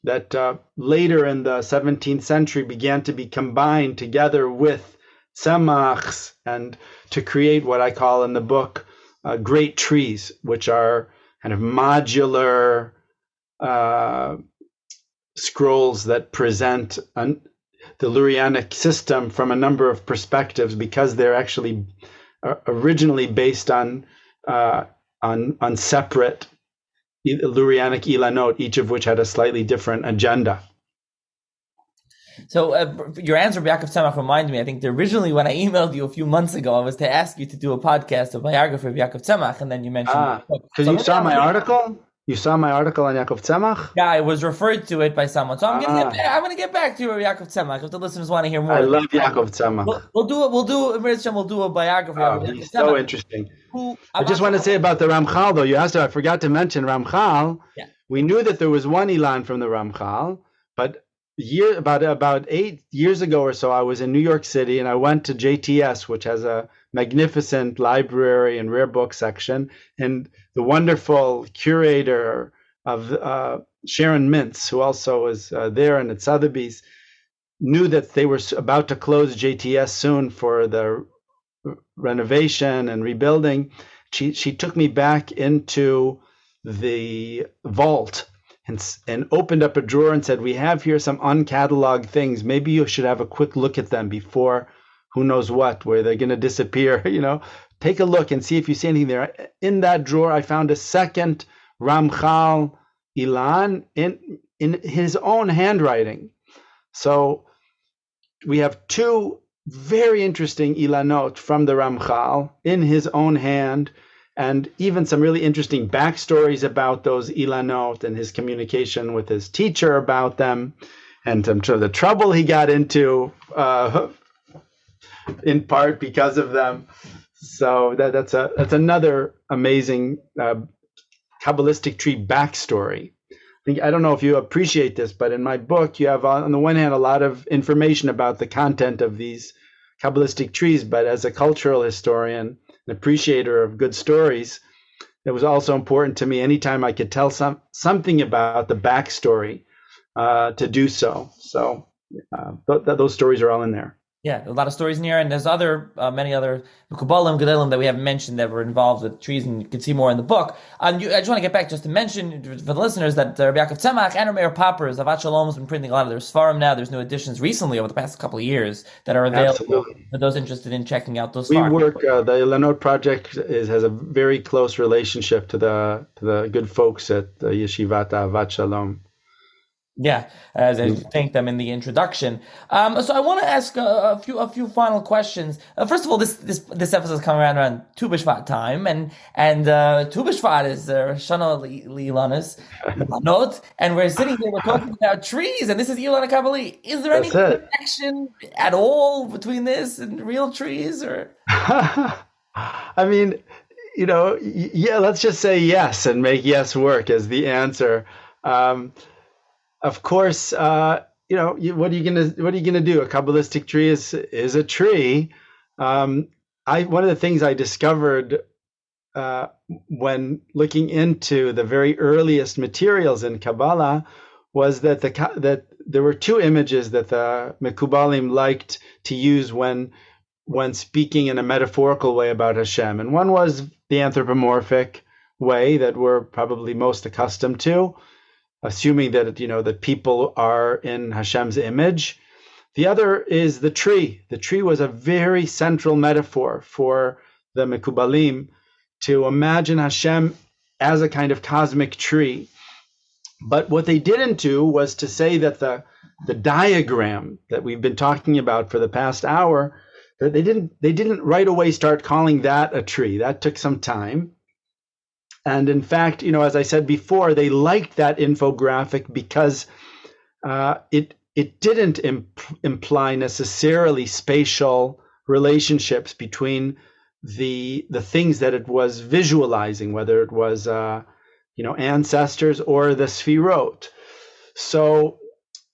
B: that uh, later in the 17th century began to be combined together with Tzemach's and to create what I call in the book uh, great trees, which are kind of modular uh, scrolls that present an, the Lurianic system from a number of perspectives because they're actually uh, originally based on uh, on on separate Lurianic ilanot, each of which had a slightly different agenda.
A: So uh, your answer, Yaakov Tzemach, reminded me. I think originally when I emailed you a few months ago, I was to ask you to do a podcast, a biography of Yaakov Tzemach, and then you mentioned.
B: Ah, because so you saw my article. You saw my article on Yaakov Tzemach?
A: Yeah, I was referred to it by someone. So I'm ah. gonna get, I'm gonna get back to you, Yaakov Tzemach, if the listeners want to hear more. I
B: love Yaakov Tzemach.
A: We'll, we'll, do it. We'll do We'll do a biography.
B: Oh, of he's so interesting. Who, I just want to say about the Ramchal, though. You asked. I forgot to mention Ramchal. Yeah. We knew that there was one Ilan from the Ramchal, but year about about eight years ago or so, I was in New York City and I went to JTS, which has a magnificent library and rare book section, and the wonderful curator of uh, Sharon Mintz, who also was uh, there and at Sotheby's, knew that they were about to close JTS soon for the renovation and rebuilding. She she took me back into the vault and, and opened up a drawer and said, We have here some uncatalogued things. Maybe you should have a quick look at them before who knows what, where they're going to disappear. (laughs) You know, take a look and see if you see anything there. In that drawer, I found a second Ramchal Ilan in, in his own handwriting. So we have two very interesting Ilanot from the Ramchal in his own hand and even some really interesting backstories about those Ilanot and his communication with his teacher about them, and some of the trouble he got into, uh, in part because of them. So that, that's a that's another amazing uh, kabbalistic tree backstory. I think I don't know if you appreciate this, but in my book, you have on the one hand a lot of information about the content of these kabbalistic trees, but as a cultural historian an appreciator of good stories, it was also important to me anytime I could tell some something about the backstory uh, to do so. So uh, th- th- those stories are all in there.
A: Yeah, a lot of stories in here, and there's other, uh, many other Kubalim, Gedalim that we haven't mentioned that were involved with trees, and you can see more in the book. Um, you, I just want to get back just to mention for the listeners that uh, Rabbi Yaakov Tzemach and Meir Poppers, Ahavat Shalom has been printing a lot of their Svarim now. There's new editions recently over the past couple of years that are available Absolutely. for those interested in checking out those.
B: We work. Uh, the Ilanot project is, has a very close relationship to the to the good folks at the Yeshivat Ahavat Shalom.
A: Yeah, as I mm. thank them in the introduction. Um, so I want to ask a, a, few a few final questions. Uh, first of all, this this this episode is coming around around Tu B'Shvat time, and and uh, Tu B'Shvat is uh, Shana Lilanis (laughs) note, and we're sitting here we're talking (laughs) about trees, and this is Ilan Hakabali. Is there any connection at all between this and real trees, or? (laughs)
B: I mean, you know, yeah. Let's just say yes and make yes work as the answer. Um, of course, uh, you know, you, what are you gonna what are you gonna do? A kabbalistic tree is is a tree. Um, I one of the things I discovered uh, when looking into the very earliest materials in Kabbalah was that the that there were two images that the Mekubalim liked to use when when speaking in a metaphorical way about Hashem, and one was the anthropomorphic way that we're probably most accustomed to, assuming that you know that people are in Hashem's image. The other is the tree. The tree was a very central metaphor for the Mekubalim to imagine Hashem as a kind of cosmic tree. But what they didn't do was to say that the the diagram that we've been talking about for the past hour that they didn't they didn't right away start calling that a tree. That took some time. And in fact, you know, as I said before, they liked that infographic because uh, it it didn't imp- imply necessarily spatial relationships between the the things that it was visualizing, whether it was uh, you know ancestors or the sfirot. So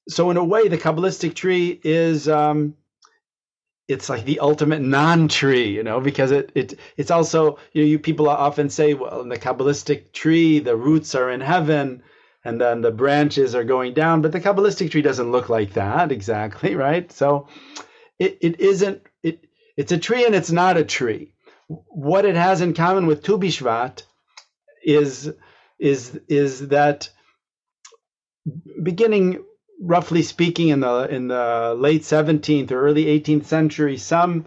B: so in a way, the kabbalistic tree is um, it's like the ultimate non-tree, you know, because it it it's also you know you people often say, well, in the kabbalistic tree, the roots are in heaven, and then the branches are going down, but the kabbalistic tree doesn't look like that exactly, (laughs) right? So it, it isn't it it's a tree and it's not a tree. What it has in common with Tu Bishvat is is is that beginning roughly speaking, in the in the late 17th or early 18th century, some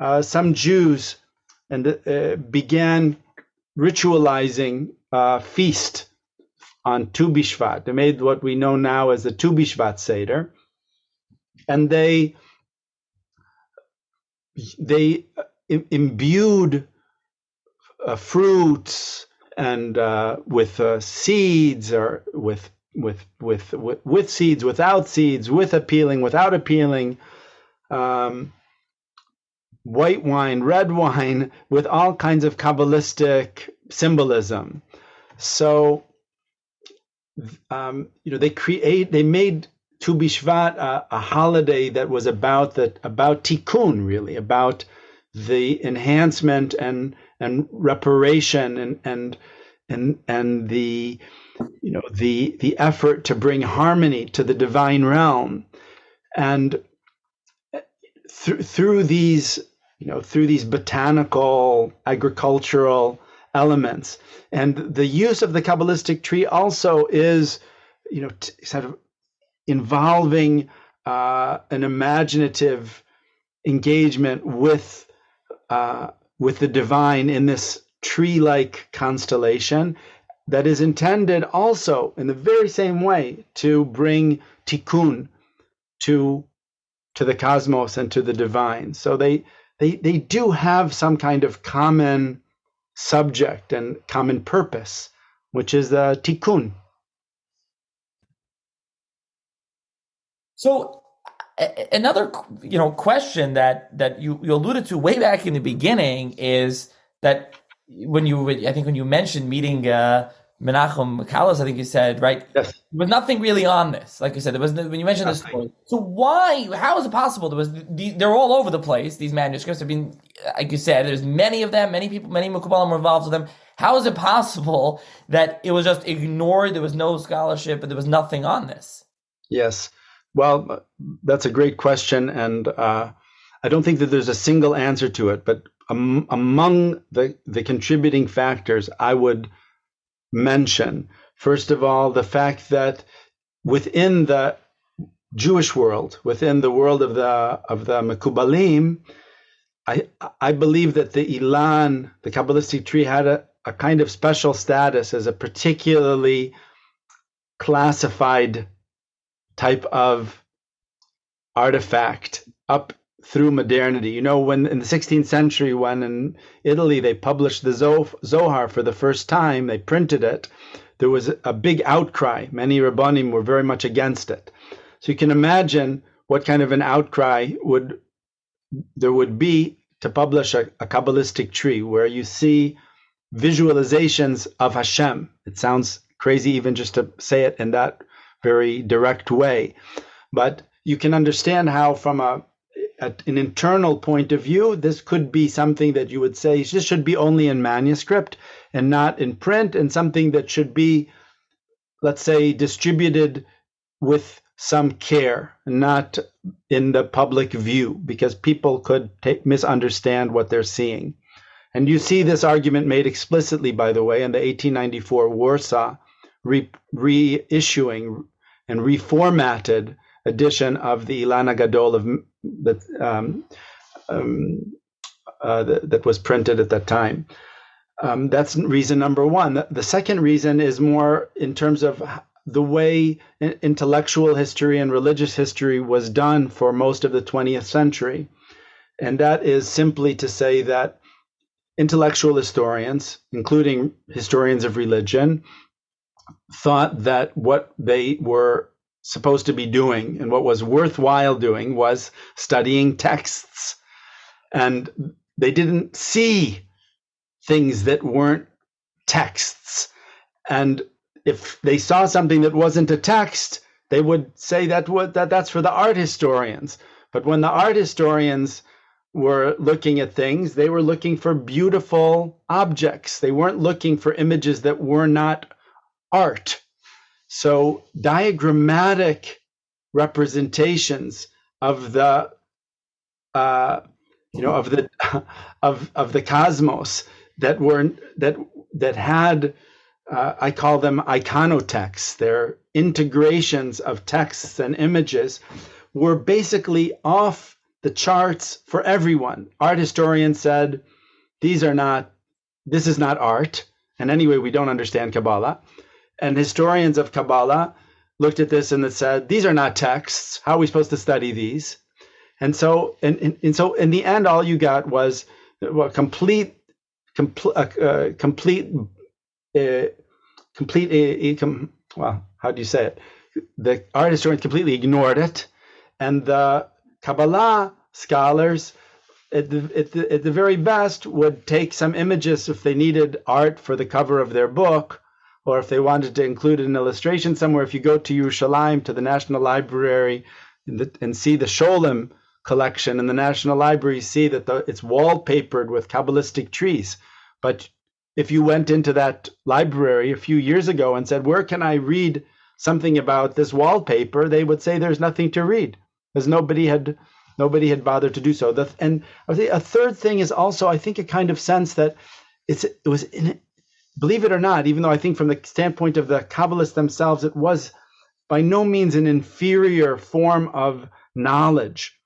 B: uh, some Jews and uh, began ritualizing uh, feast on Tu Bishvat. They made what we know now as the Tu Bishvat Seder, and they they uh, imbued uh, fruits and uh, with seeds or with with with with, seeds, without seeds, with appealing, without appealing, um, white wine, red wine, with all kinds of kabbalistic symbolism. So, um, you know, they create, they made Tu Bishvat a, a holiday that was about that about tikkun, really, about the enhancement and and reparation and and and and the you know the the effort to bring harmony to the divine realm. And through through these you know through these botanical agricultural elements. And the use of the kabbalistic tree also is you know t- sort of involving uh, an imaginative engagement with uh, with the divine in this tree-like constellation that is intended also in the very same way to bring tikkun to to the cosmos and to the divine. So they they they do have some kind of common subject and common purpose, which is the tikkun.
A: So another you know question that that you, you alluded to way back in the beginning is that when you I think when you mentioned meeting uh, Menachem Kallus, I think you said right.
B: Yes.
A: There was nothing really on this. Like you said, there was when you mentioned this story. So why? How is it possible? There was they're all over the place. These manuscripts have been, like you said, there's many of them. Many people, many Mekubalim were involved with them. How is it possible that it was just ignored? There was no scholarship, and there was nothing on this.
B: Yes. Well, that's a great question, and uh, I don't think that there's a single answer to it. But um, among the the contributing factors, I would mention first of all the fact that within the Jewish world, within the world of the of the Mekubalim, I I believe that the Ilan, the Kabbalistic tree, had a, a kind of special status as a particularly classified type of artifact up through modernity. You know, when in the 16th century, when in Italy they published the Zohar for the first time, they printed it, there was a big outcry. Many Rabbanim were very much against it. So you can imagine what kind of an outcry would there would be to publish a, a Kabbalistic tree where you see visualizations of Hashem. It sounds crazy even just to say it in that very direct way. But you can understand how, from a, a, an internal point of view, this could be something that you would say this should be only in manuscript and not in print, and something that should be, let's say, distributed with some care, not in the public view, because people could take, misunderstand what they're seeing. And you see this argument made explicitly, by the way, in the 1894 Warsaw re- reissuing and reformatted edition of the Ilan Hagadol of that um, um, uh, that, that was printed at that time. Um, that's reason number one. The, second reason is more in terms of the way intellectual history and religious history was done for most of the 20th century. And that is simply to say that intellectual historians, including historians of religion, thought that what they were supposed to be doing and what was worthwhile doing was studying texts. And they didn't see things that weren't texts. And if they saw something that wasn't a text, they would say that, that that's for the art historians. But when the art historians were looking at things, they were looking for beautiful objects. They weren't looking for images that were not art. So diagrammatic representations of the uh, you know of the (laughs) of of the cosmos that were that that had uh, I call them iconotexts. They're integrations of texts and images were basically off the charts for everyone. Art historians said these are not this is not art. And anyway, we don't understand Kabbalah. And historians of Kabbalah looked at this and said, these are not texts. How are we supposed to study these? And so, and, and, and so in the end, all you got was well, complete, complete, uh, uh, complete, uh, complete, uh, com, well, how do you say it? The art historians completely ignored it. And the Kabbalah scholars, at the, at, the, at the very best, would take some images if they needed art for the cover of their book or if they wanted to include an illustration somewhere, if you go to Yerushalayim, to the National Library, the, and see the Scholem collection in the National Library, see that the, it's wallpapered with Kabbalistic trees. But if you went into that library a few years ago and said, Where can I read something about this wallpaper? they would say there's nothing to read because nobody had nobody had bothered to do so. And a third thing is also, I think, a kind of sense that it's it was in, believe it or not, even though I think from the standpoint of the Kabbalists themselves, it was by no means an inferior form of knowledge.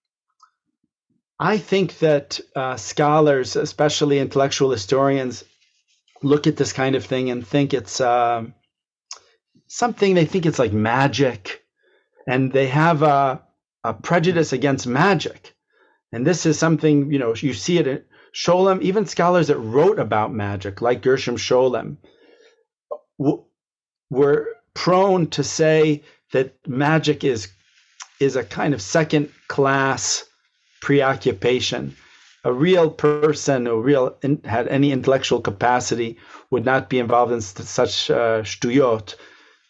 B: I think that uh, scholars, especially intellectual historians, look at this kind of thing and think it's uh, something they think it's like magic, and they have a, a prejudice against magic. And this is something, you know, you see it Scholem, even scholars that wrote about magic, like Gershom Scholem, w- were prone to say that magic is is a kind of second class preoccupation. A real person who real in, had any intellectual capacity would not be involved in such uh.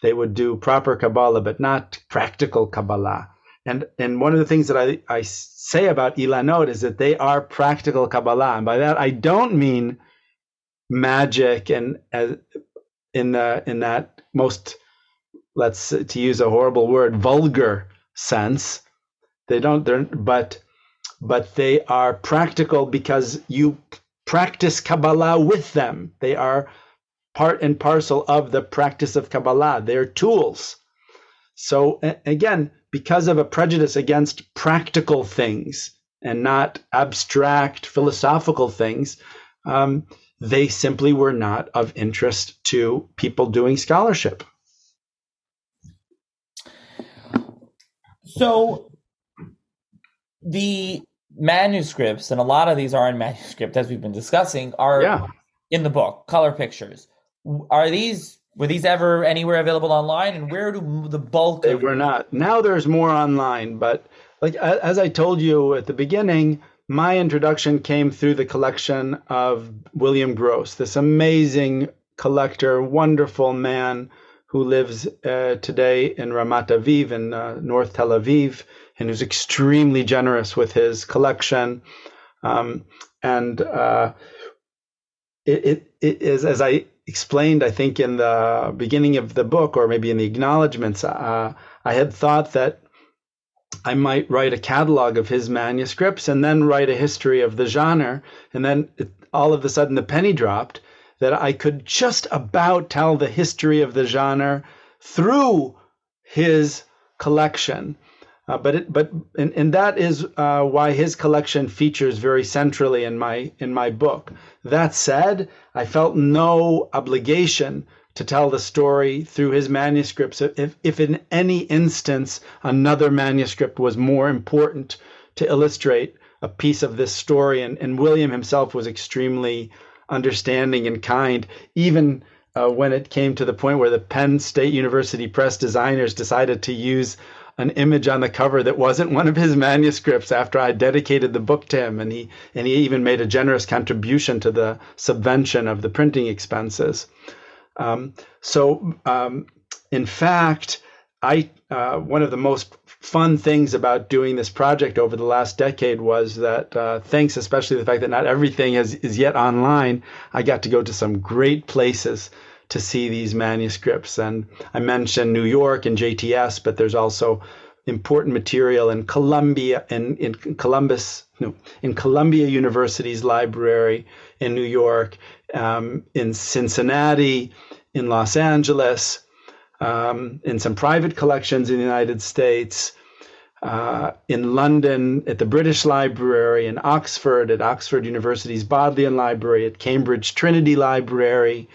B: They would do proper Kabbalah, but not practical Kabbalah. And and one of the things that I, I say about Ilanot is that they are practical Kabbalah. And by that I don't mean magic and as in the in that most let's to use a horrible word, vulgar sense. They don't they're but but they are practical because you practice Kabbalah with them. They are part and parcel of the practice of Kabbalah. They're tools. So again, because of a prejudice against practical things and not abstract philosophical things, um, they simply were not of interest to people doing scholarship.
A: So the manuscripts, and a lot of these are in manuscript, as we've been discussing, are yeah. in the book, color pictures. Are these were these ever anywhere available online? And where do the bulk?
B: They were not. Now there's more online, but like as I told you at the beginning, my introduction came through the collection of William Gross, this amazing collector, wonderful man who lives uh, today in Ramat Aviv in uh, North Tel Aviv, and who's extremely generous with his collection. Um, and uh, it, it, it is, as I explained, I think, in the beginning of the book, or maybe in the acknowledgments, uh, I had thought that I might write a catalog of his manuscripts and then write a history of the genre. And then it, all of a sudden the penny dropped that I could just about tell the history of the genre through his collection. Uh, but it, but and, and that is uh, why his collection features very centrally in my in my book. That said, I felt no obligation to tell the story through his manuscripts. If if in any instance another manuscript was more important to illustrate a piece of this story, and, and William himself was extremely understanding and kind, even uh, when it came to the point where the Penn State University Press designers decided to use an image on the cover that wasn't one of his manuscripts after I dedicated the book to him, and he and he even made a generous contribution to the subvention of the printing expenses. Um, so, um, in fact, I uh, one of the most fun things about doing this project over the last decade was that uh, thanks especially the fact that not everything is, is yet online, I got to go to some great places to see these manuscripts. And I mentioned New York and JTS, but there's also important material in Columbia in, in Columbus, no, in Columbia University's library in New York, um, in Cincinnati, in Los Angeles, um, in some private collections in the United States. Uh, in London at the British Library, in Oxford at Oxford University's Bodleian Library, at Cambridge Trinity Library,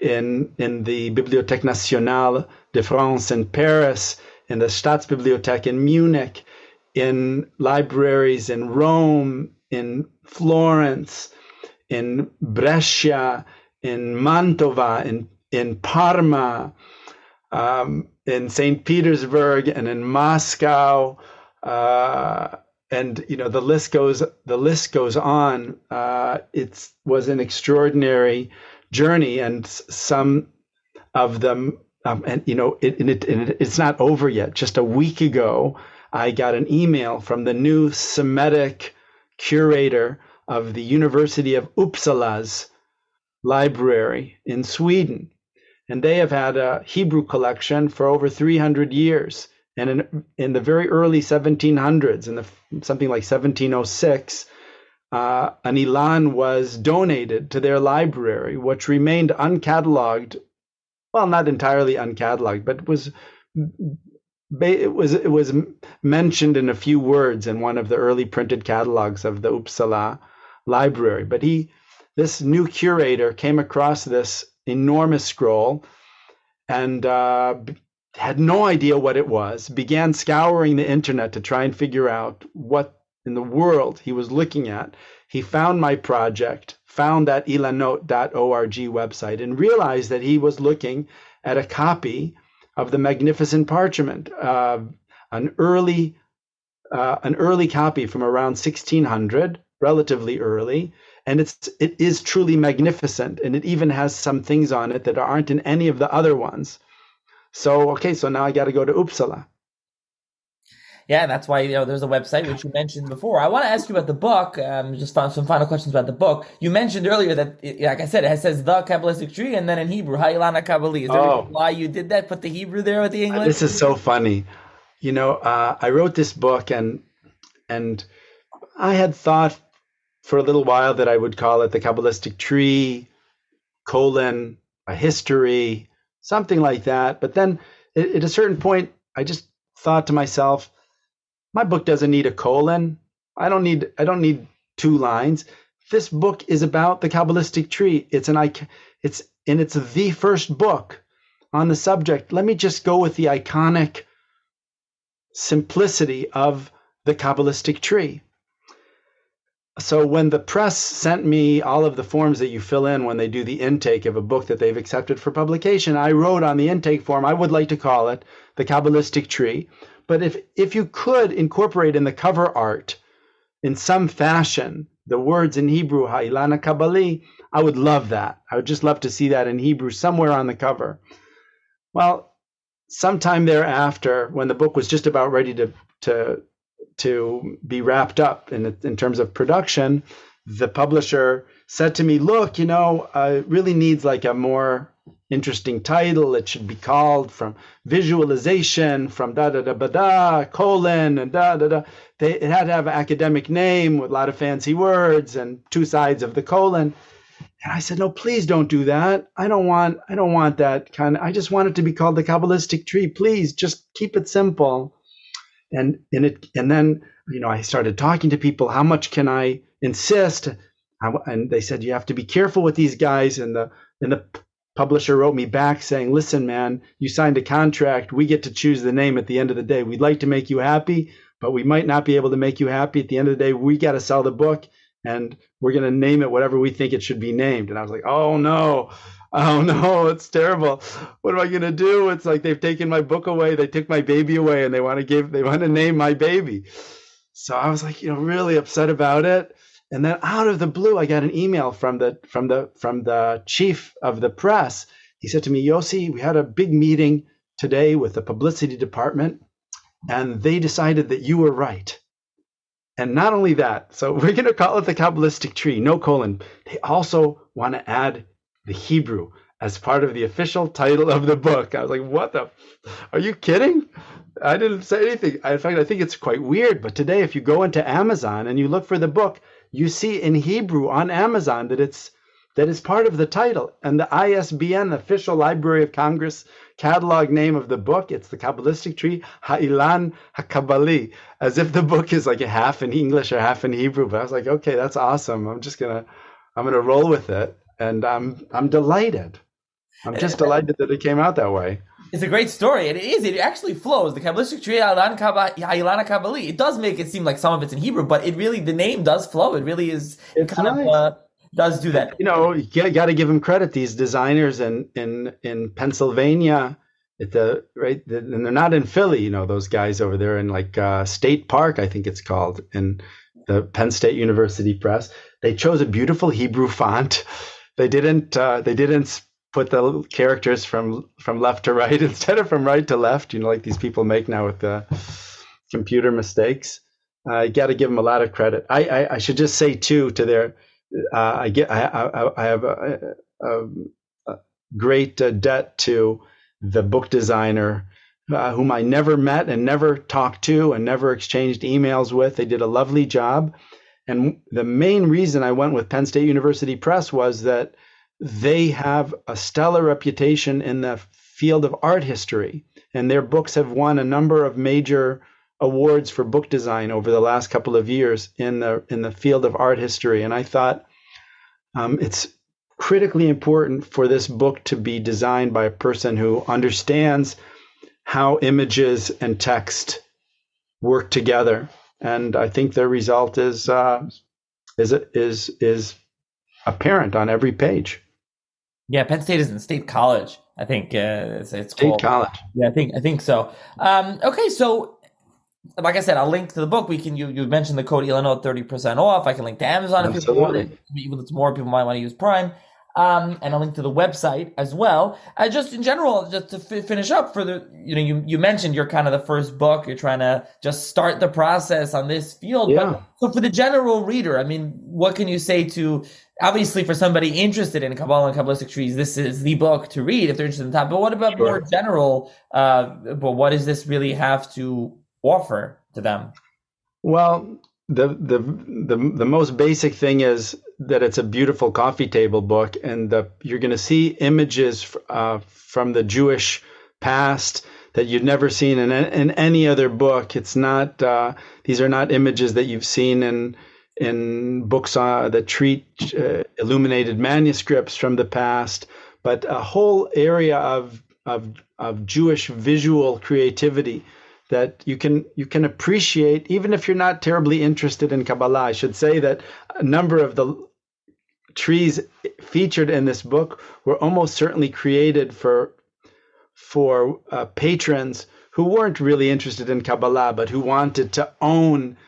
B: in, in the Bibliothèque Nationale de France in Paris, in the Staatsbibliothek in Munich, in libraries in Rome, in Florence, in Brescia, in Mantova, in, in Parma, um, in St. Petersburg, and in Moscow. Uh, and you know the list goes the list goes on. Uh, it was an extraordinary journey, and some of them, um, and you know, it, it, it, it's not over yet. Just a week ago, I got an email from the new Semitic curator of the University of Uppsala's library in Sweden. And they have had a Hebrew collection for over 300 years. And in, in the very early 1700s, in the, something like 1706, uh, an Ilan was donated to their library, which remained uncatalogued. Well, not entirely uncatalogued, but was it was it was mentioned in a few words in one of the early printed catalogs of the Uppsala library. But he, this new curator, came across this enormous scroll and uh, had no idea what it was. Began scouring the internet to try and figure out what in the world he was looking at, he found my project, found that ilanot.org website, and realized that he was looking at a copy of the Magnificent Parchment, uh, an early uh, an early copy from around 1600, relatively early, and it's it is truly magnificent, and it even has some things on it that aren't in any of the other ones. So okay, so now I got to go to Uppsala.
A: Yeah, that's why you know there's a website which you mentioned before. I want to ask you about the book. Um, just some final questions about the book. You mentioned earlier that, it, like I said, it says the Kabbalistic tree, and then in Hebrew, Ha'ilan HaKabbali. Is there oh. why you did that? Put the Hebrew there with the English.
B: This is so funny. You know, uh, I wrote this book, and and I had thought for a little while that I would call it the Kabbalistic tree, colon a history, something like that. But then, at a certain point, I just thought to myself my book doesn't need a colon. I don't need I don't need two lines. This book is about the Kabbalistic tree. It's an it's and it's the first book on the subject. Let me just go with the iconic simplicity of the Kabbalistic tree. So when the press sent me all of the forms that you fill in when they do the intake of a book that they've accepted for publication, I wrote on the intake form, I would like to call it the Kabbalistic tree. But if if you could incorporate in the cover art in some fashion the words in Hebrew Ha'ilan HaKabbali, I would love that. I would just love to see that in Hebrew somewhere on the cover. Well, sometime thereafter, when the book was just about ready to to to be wrapped up in in terms of production, the publisher said to me, "Look, you know, uh, it really needs like a more interesting title. It should be called from visualization, from da da da da da colon and da da da. They, it had to have an academic name with a lot of fancy words and two sides of the colon." And I said, "No, please don't do that. I don't want. I don't want that kind. Of, I just want it to be called the Kabbalistic tree. Please, just keep it simple." And and it and then you know I started talking to people. How much can I insist? And they said you have to be careful with these guys. And the and the publisher wrote me back saying, "Listen, man, you signed a contract. We get to choose the name at the end of the day. We'd like to make you happy, but we might not be able to make you happy. At the end of the day, we got to sell the book." and we're going to name it whatever we think it should be named. And I was like, oh no, oh (laughs) no, it's terrible. What am I going to do? It's like they've taken my book away, they took my baby away, and they want to give, they want to name my baby. So I was like, you know, really upset about it. And then out of the blue, I got an email from the from the from the chief of the press. He said to me, Yossi, we had a big meeting today with the publicity department, and they decided that you were right. And not only that, so (laughs) we're going to call it the Kabbalistic tree, no colon. They also want to add the Hebrew as part of the official title of the book. I was like, what the? Are you kidding? I didn't say anything. In fact, I think it's quite weird. But today, if you go into Amazon and you look for the book, you see in Hebrew on Amazon that it's that is part of the title and the ISBN, the official Library of Congress catalog name of the book. It's the Kabbalistic tree, Ha'ilan HaKabbali, as if the book is like a half in English or half in Hebrew. But I was like, okay, that's awesome. I'm just gonna, I'm gonna roll with it, and I'm, I'm delighted. I'm just uh, delighted that it came out that way.
A: It's a great story, and it is. It actually flows. The Kabbalistic tree, Ha'ilan Kabbali. It does make it seem like some of it's in Hebrew, but it really, the name does flow. It really is.
B: It's kind nice. of. Uh,
A: does do that.
B: You know, you got to give them credit. These designers in in in Pennsylvania, at the right, and they're not in Philly. You know, those guys over there in like uh, State Park, I think it's called, in the Penn State University Press. They chose a beautiful Hebrew font. They didn't. Uh, they didn't put the characters from from left to right (laughs) instead of from right to left. You know, like these people make now with the computer mistakes. I uh, got to give them a lot of credit. I, I, I should just say too to their uh, I get I, I, I have a, a, a great uh, debt to the book designer uh, whom I never met and never talked to and never exchanged emails with. They did a lovely job. And the main reason I went with Penn State University Press was that they have a stellar reputation in the field of art history, and their books have won a number of major awards for book design over the last couple of years in the in the field of art history, and I thought um, it's critically important for this book to be designed by a person who understands how images and text work together, and I think the result is uh, is is is apparent on every page.
A: Yeah, Penn State is in State College. I think uh, it's, it's
B: State called. College.
A: Yeah, I think I think so. Um, okay, so like I said, I'll link to the book. We can you you mentioned the code Illinois thirty percent off. I can link to Amazon if people want it. Even if it's more people might want to use Prime. Um, and I'll link to the website as well. Uh, just in general, just to f- finish up for the, you know, you, you mentioned you're kind of the first book. You're trying to just start the process on this field.
B: Yeah.
A: But, so for the general reader, I mean, what can you say to, obviously for somebody interested in Kabbalah and Kabbalistic trees, this is the book to read if they're interested in that. But what about sure. more general, uh, but what does this really have to offer to them?
B: Well, the the the the most basic thing is that it's a beautiful coffee table book, and the, you're going to see images uh, from the Jewish past that you've never seen in in any other book. It's not uh, these are not images that you've seen in in books uh, that treat uh, illuminated manuscripts from the past, but a whole area of of of Jewish visual creativity that you can you can appreciate even if you're not terribly interested in Kabbalah. I should say that a number of the trees featured in this book were almost certainly created for for uh, patrons who weren't really interested in Kabbalah but who wanted to own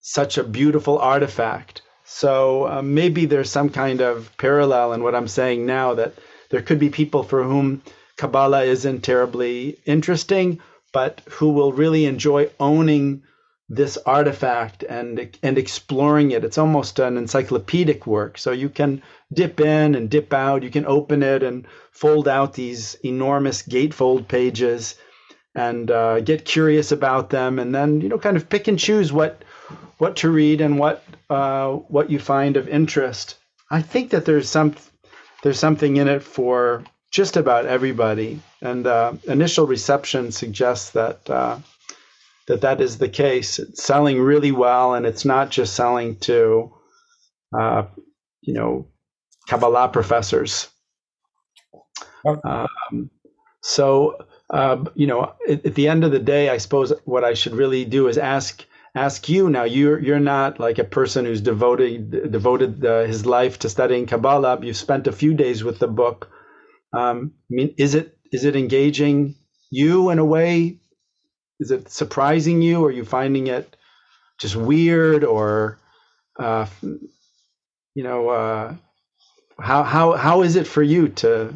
B: such a beautiful artifact. So uh, maybe there's some kind of parallel in what I'm saying now that there could be people for whom Kabbalah isn't terribly interesting, but who will really enjoy owning this artifact and and exploring it. It's almost an encyclopedic work. So you can dip in and dip out. You can open it and fold out these enormous gatefold pages and uh, get curious about them, and then you know kind of pick and choose what what to read and what uh, what you find of interest. I think that there's some there's something in it for just about everybody, and uh, initial reception suggests that uh, that that is the case. It's selling really well, and it's not just selling to, uh, you know, Kabbalah professors. Um, so, uh, you know, at, at, the end of the day, I suppose what I should really do is ask ask you now. You're you're not like a person who's devoted devoted uh, his life to studying Kabbalah. You've spent a few days with the book. Um, I mean, is it is it engaging you in a way is it surprising you? Or are you finding it just weird, or uh, you know, uh, how how how is it for you to?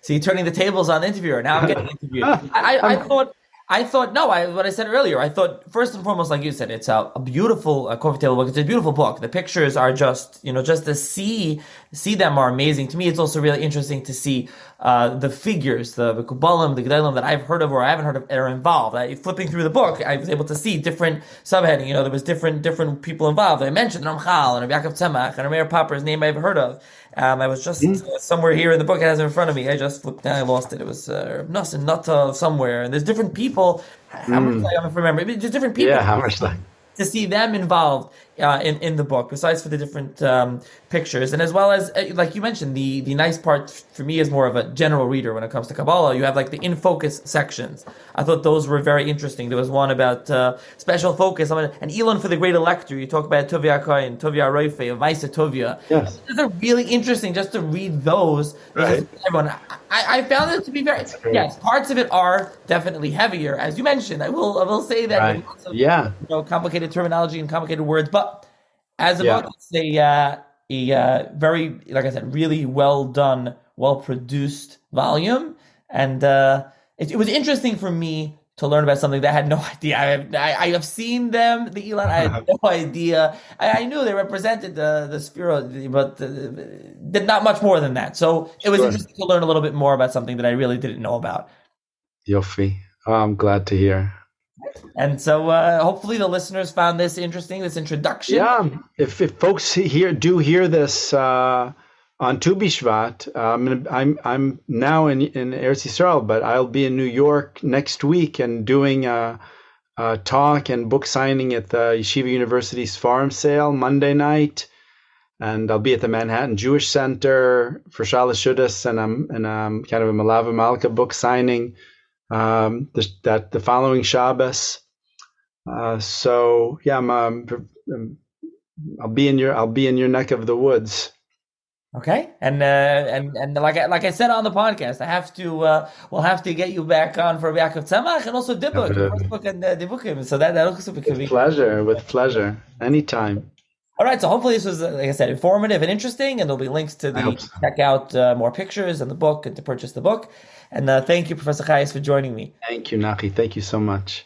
A: see turning the tables on the interviewer. Now I'm getting interviewed. (laughs) I, I, I thought I thought no. I what I said earlier. I thought first and foremost, like you said, it's a, a beautiful a coffee table book. It's a beautiful book. The pictures are just you know just to see see them are amazing. To me, it's also really interesting to see uh, the figures, the Kubbalim, the Gedalim that I've heard of or I haven't heard of are involved. I, flipping through the book, I was able to see different subheading. You know, there was different different people involved. I mentioned Ramchal and Yaakov Tzemach and Meir Popper's name I've heard of. Um, I was just mm. somewhere here in the book. It has it in front of me. I just flipped. I lost it. It was uh, Nata somewhere. And there's different people. How much mm. I don't remember. Just different people.
B: Yeah, how much
A: to see them involved uh, in in the book, besides for the different um, pictures, and as well as uh, like you mentioned, the the nice part for me is more of a general reader when it comes to Kabbalah. You have like the in focus sections. I thought those were very interesting. There was one about uh, special focus, and Ilan for the great elector. You talk about Tovia Kohen, Tovia Roife, Vaisa Tovia. Yes, those are really interesting just to read those. Right. Everyone, I, I found it to be very yes. Parts of it are definitely heavier, as you mentioned. I will I will say that.
B: Right. Of, yeah.
A: You know, complicated terminology and complicated words, but as a yeah. book, it's a, uh, a uh, very, like I said, really well done, well produced volume. And uh, it, it, was interesting for me to learn about something that I had no (laughs) idea. I have, I, I have seen them, the Ilan, I had no idea. I, I knew they represented the, the Sphero, but did not much more than that. So it was sure. interesting to learn a little bit more about something that I really didn't know about.
B: Yofi. Oh, I'm glad to hear.
A: And so, uh, hopefully, the listeners found this interesting. This introduction.
B: Yeah, if, if folks here do hear this uh, on Tu Bishvat, um, I'm I'm now in in Eretz Yisrael, but I'll be in New York next week and doing a, a talk and book signing at the Yeshiva University's seforim sale Monday night, and I'll be at the Manhattan Jewish Center for Shalas Shudas, and I'm and I'm kind of a Malava Malka book signing um, the, that the following Shabbos. Uh, so yeah, I'm, um, I'll be in your I'll be in your neck of the woods.
A: Okay, and uh, and and like I, like I said on the podcast, I have to uh, we'll have to get you back on for Yaakov Tzemach and also Dybbuk, book and uh, Dybbukim. So that that also
B: be with pleasure, with pleasure, anytime.
A: All right, so hopefully this was, like I said, informative and interesting, and there'll be links to the so. check out uh, more pictures and the book and to purchase the book. And uh, thank you, Professor Chajes, for joining me.
B: Thank you, Naki. Thank you so much.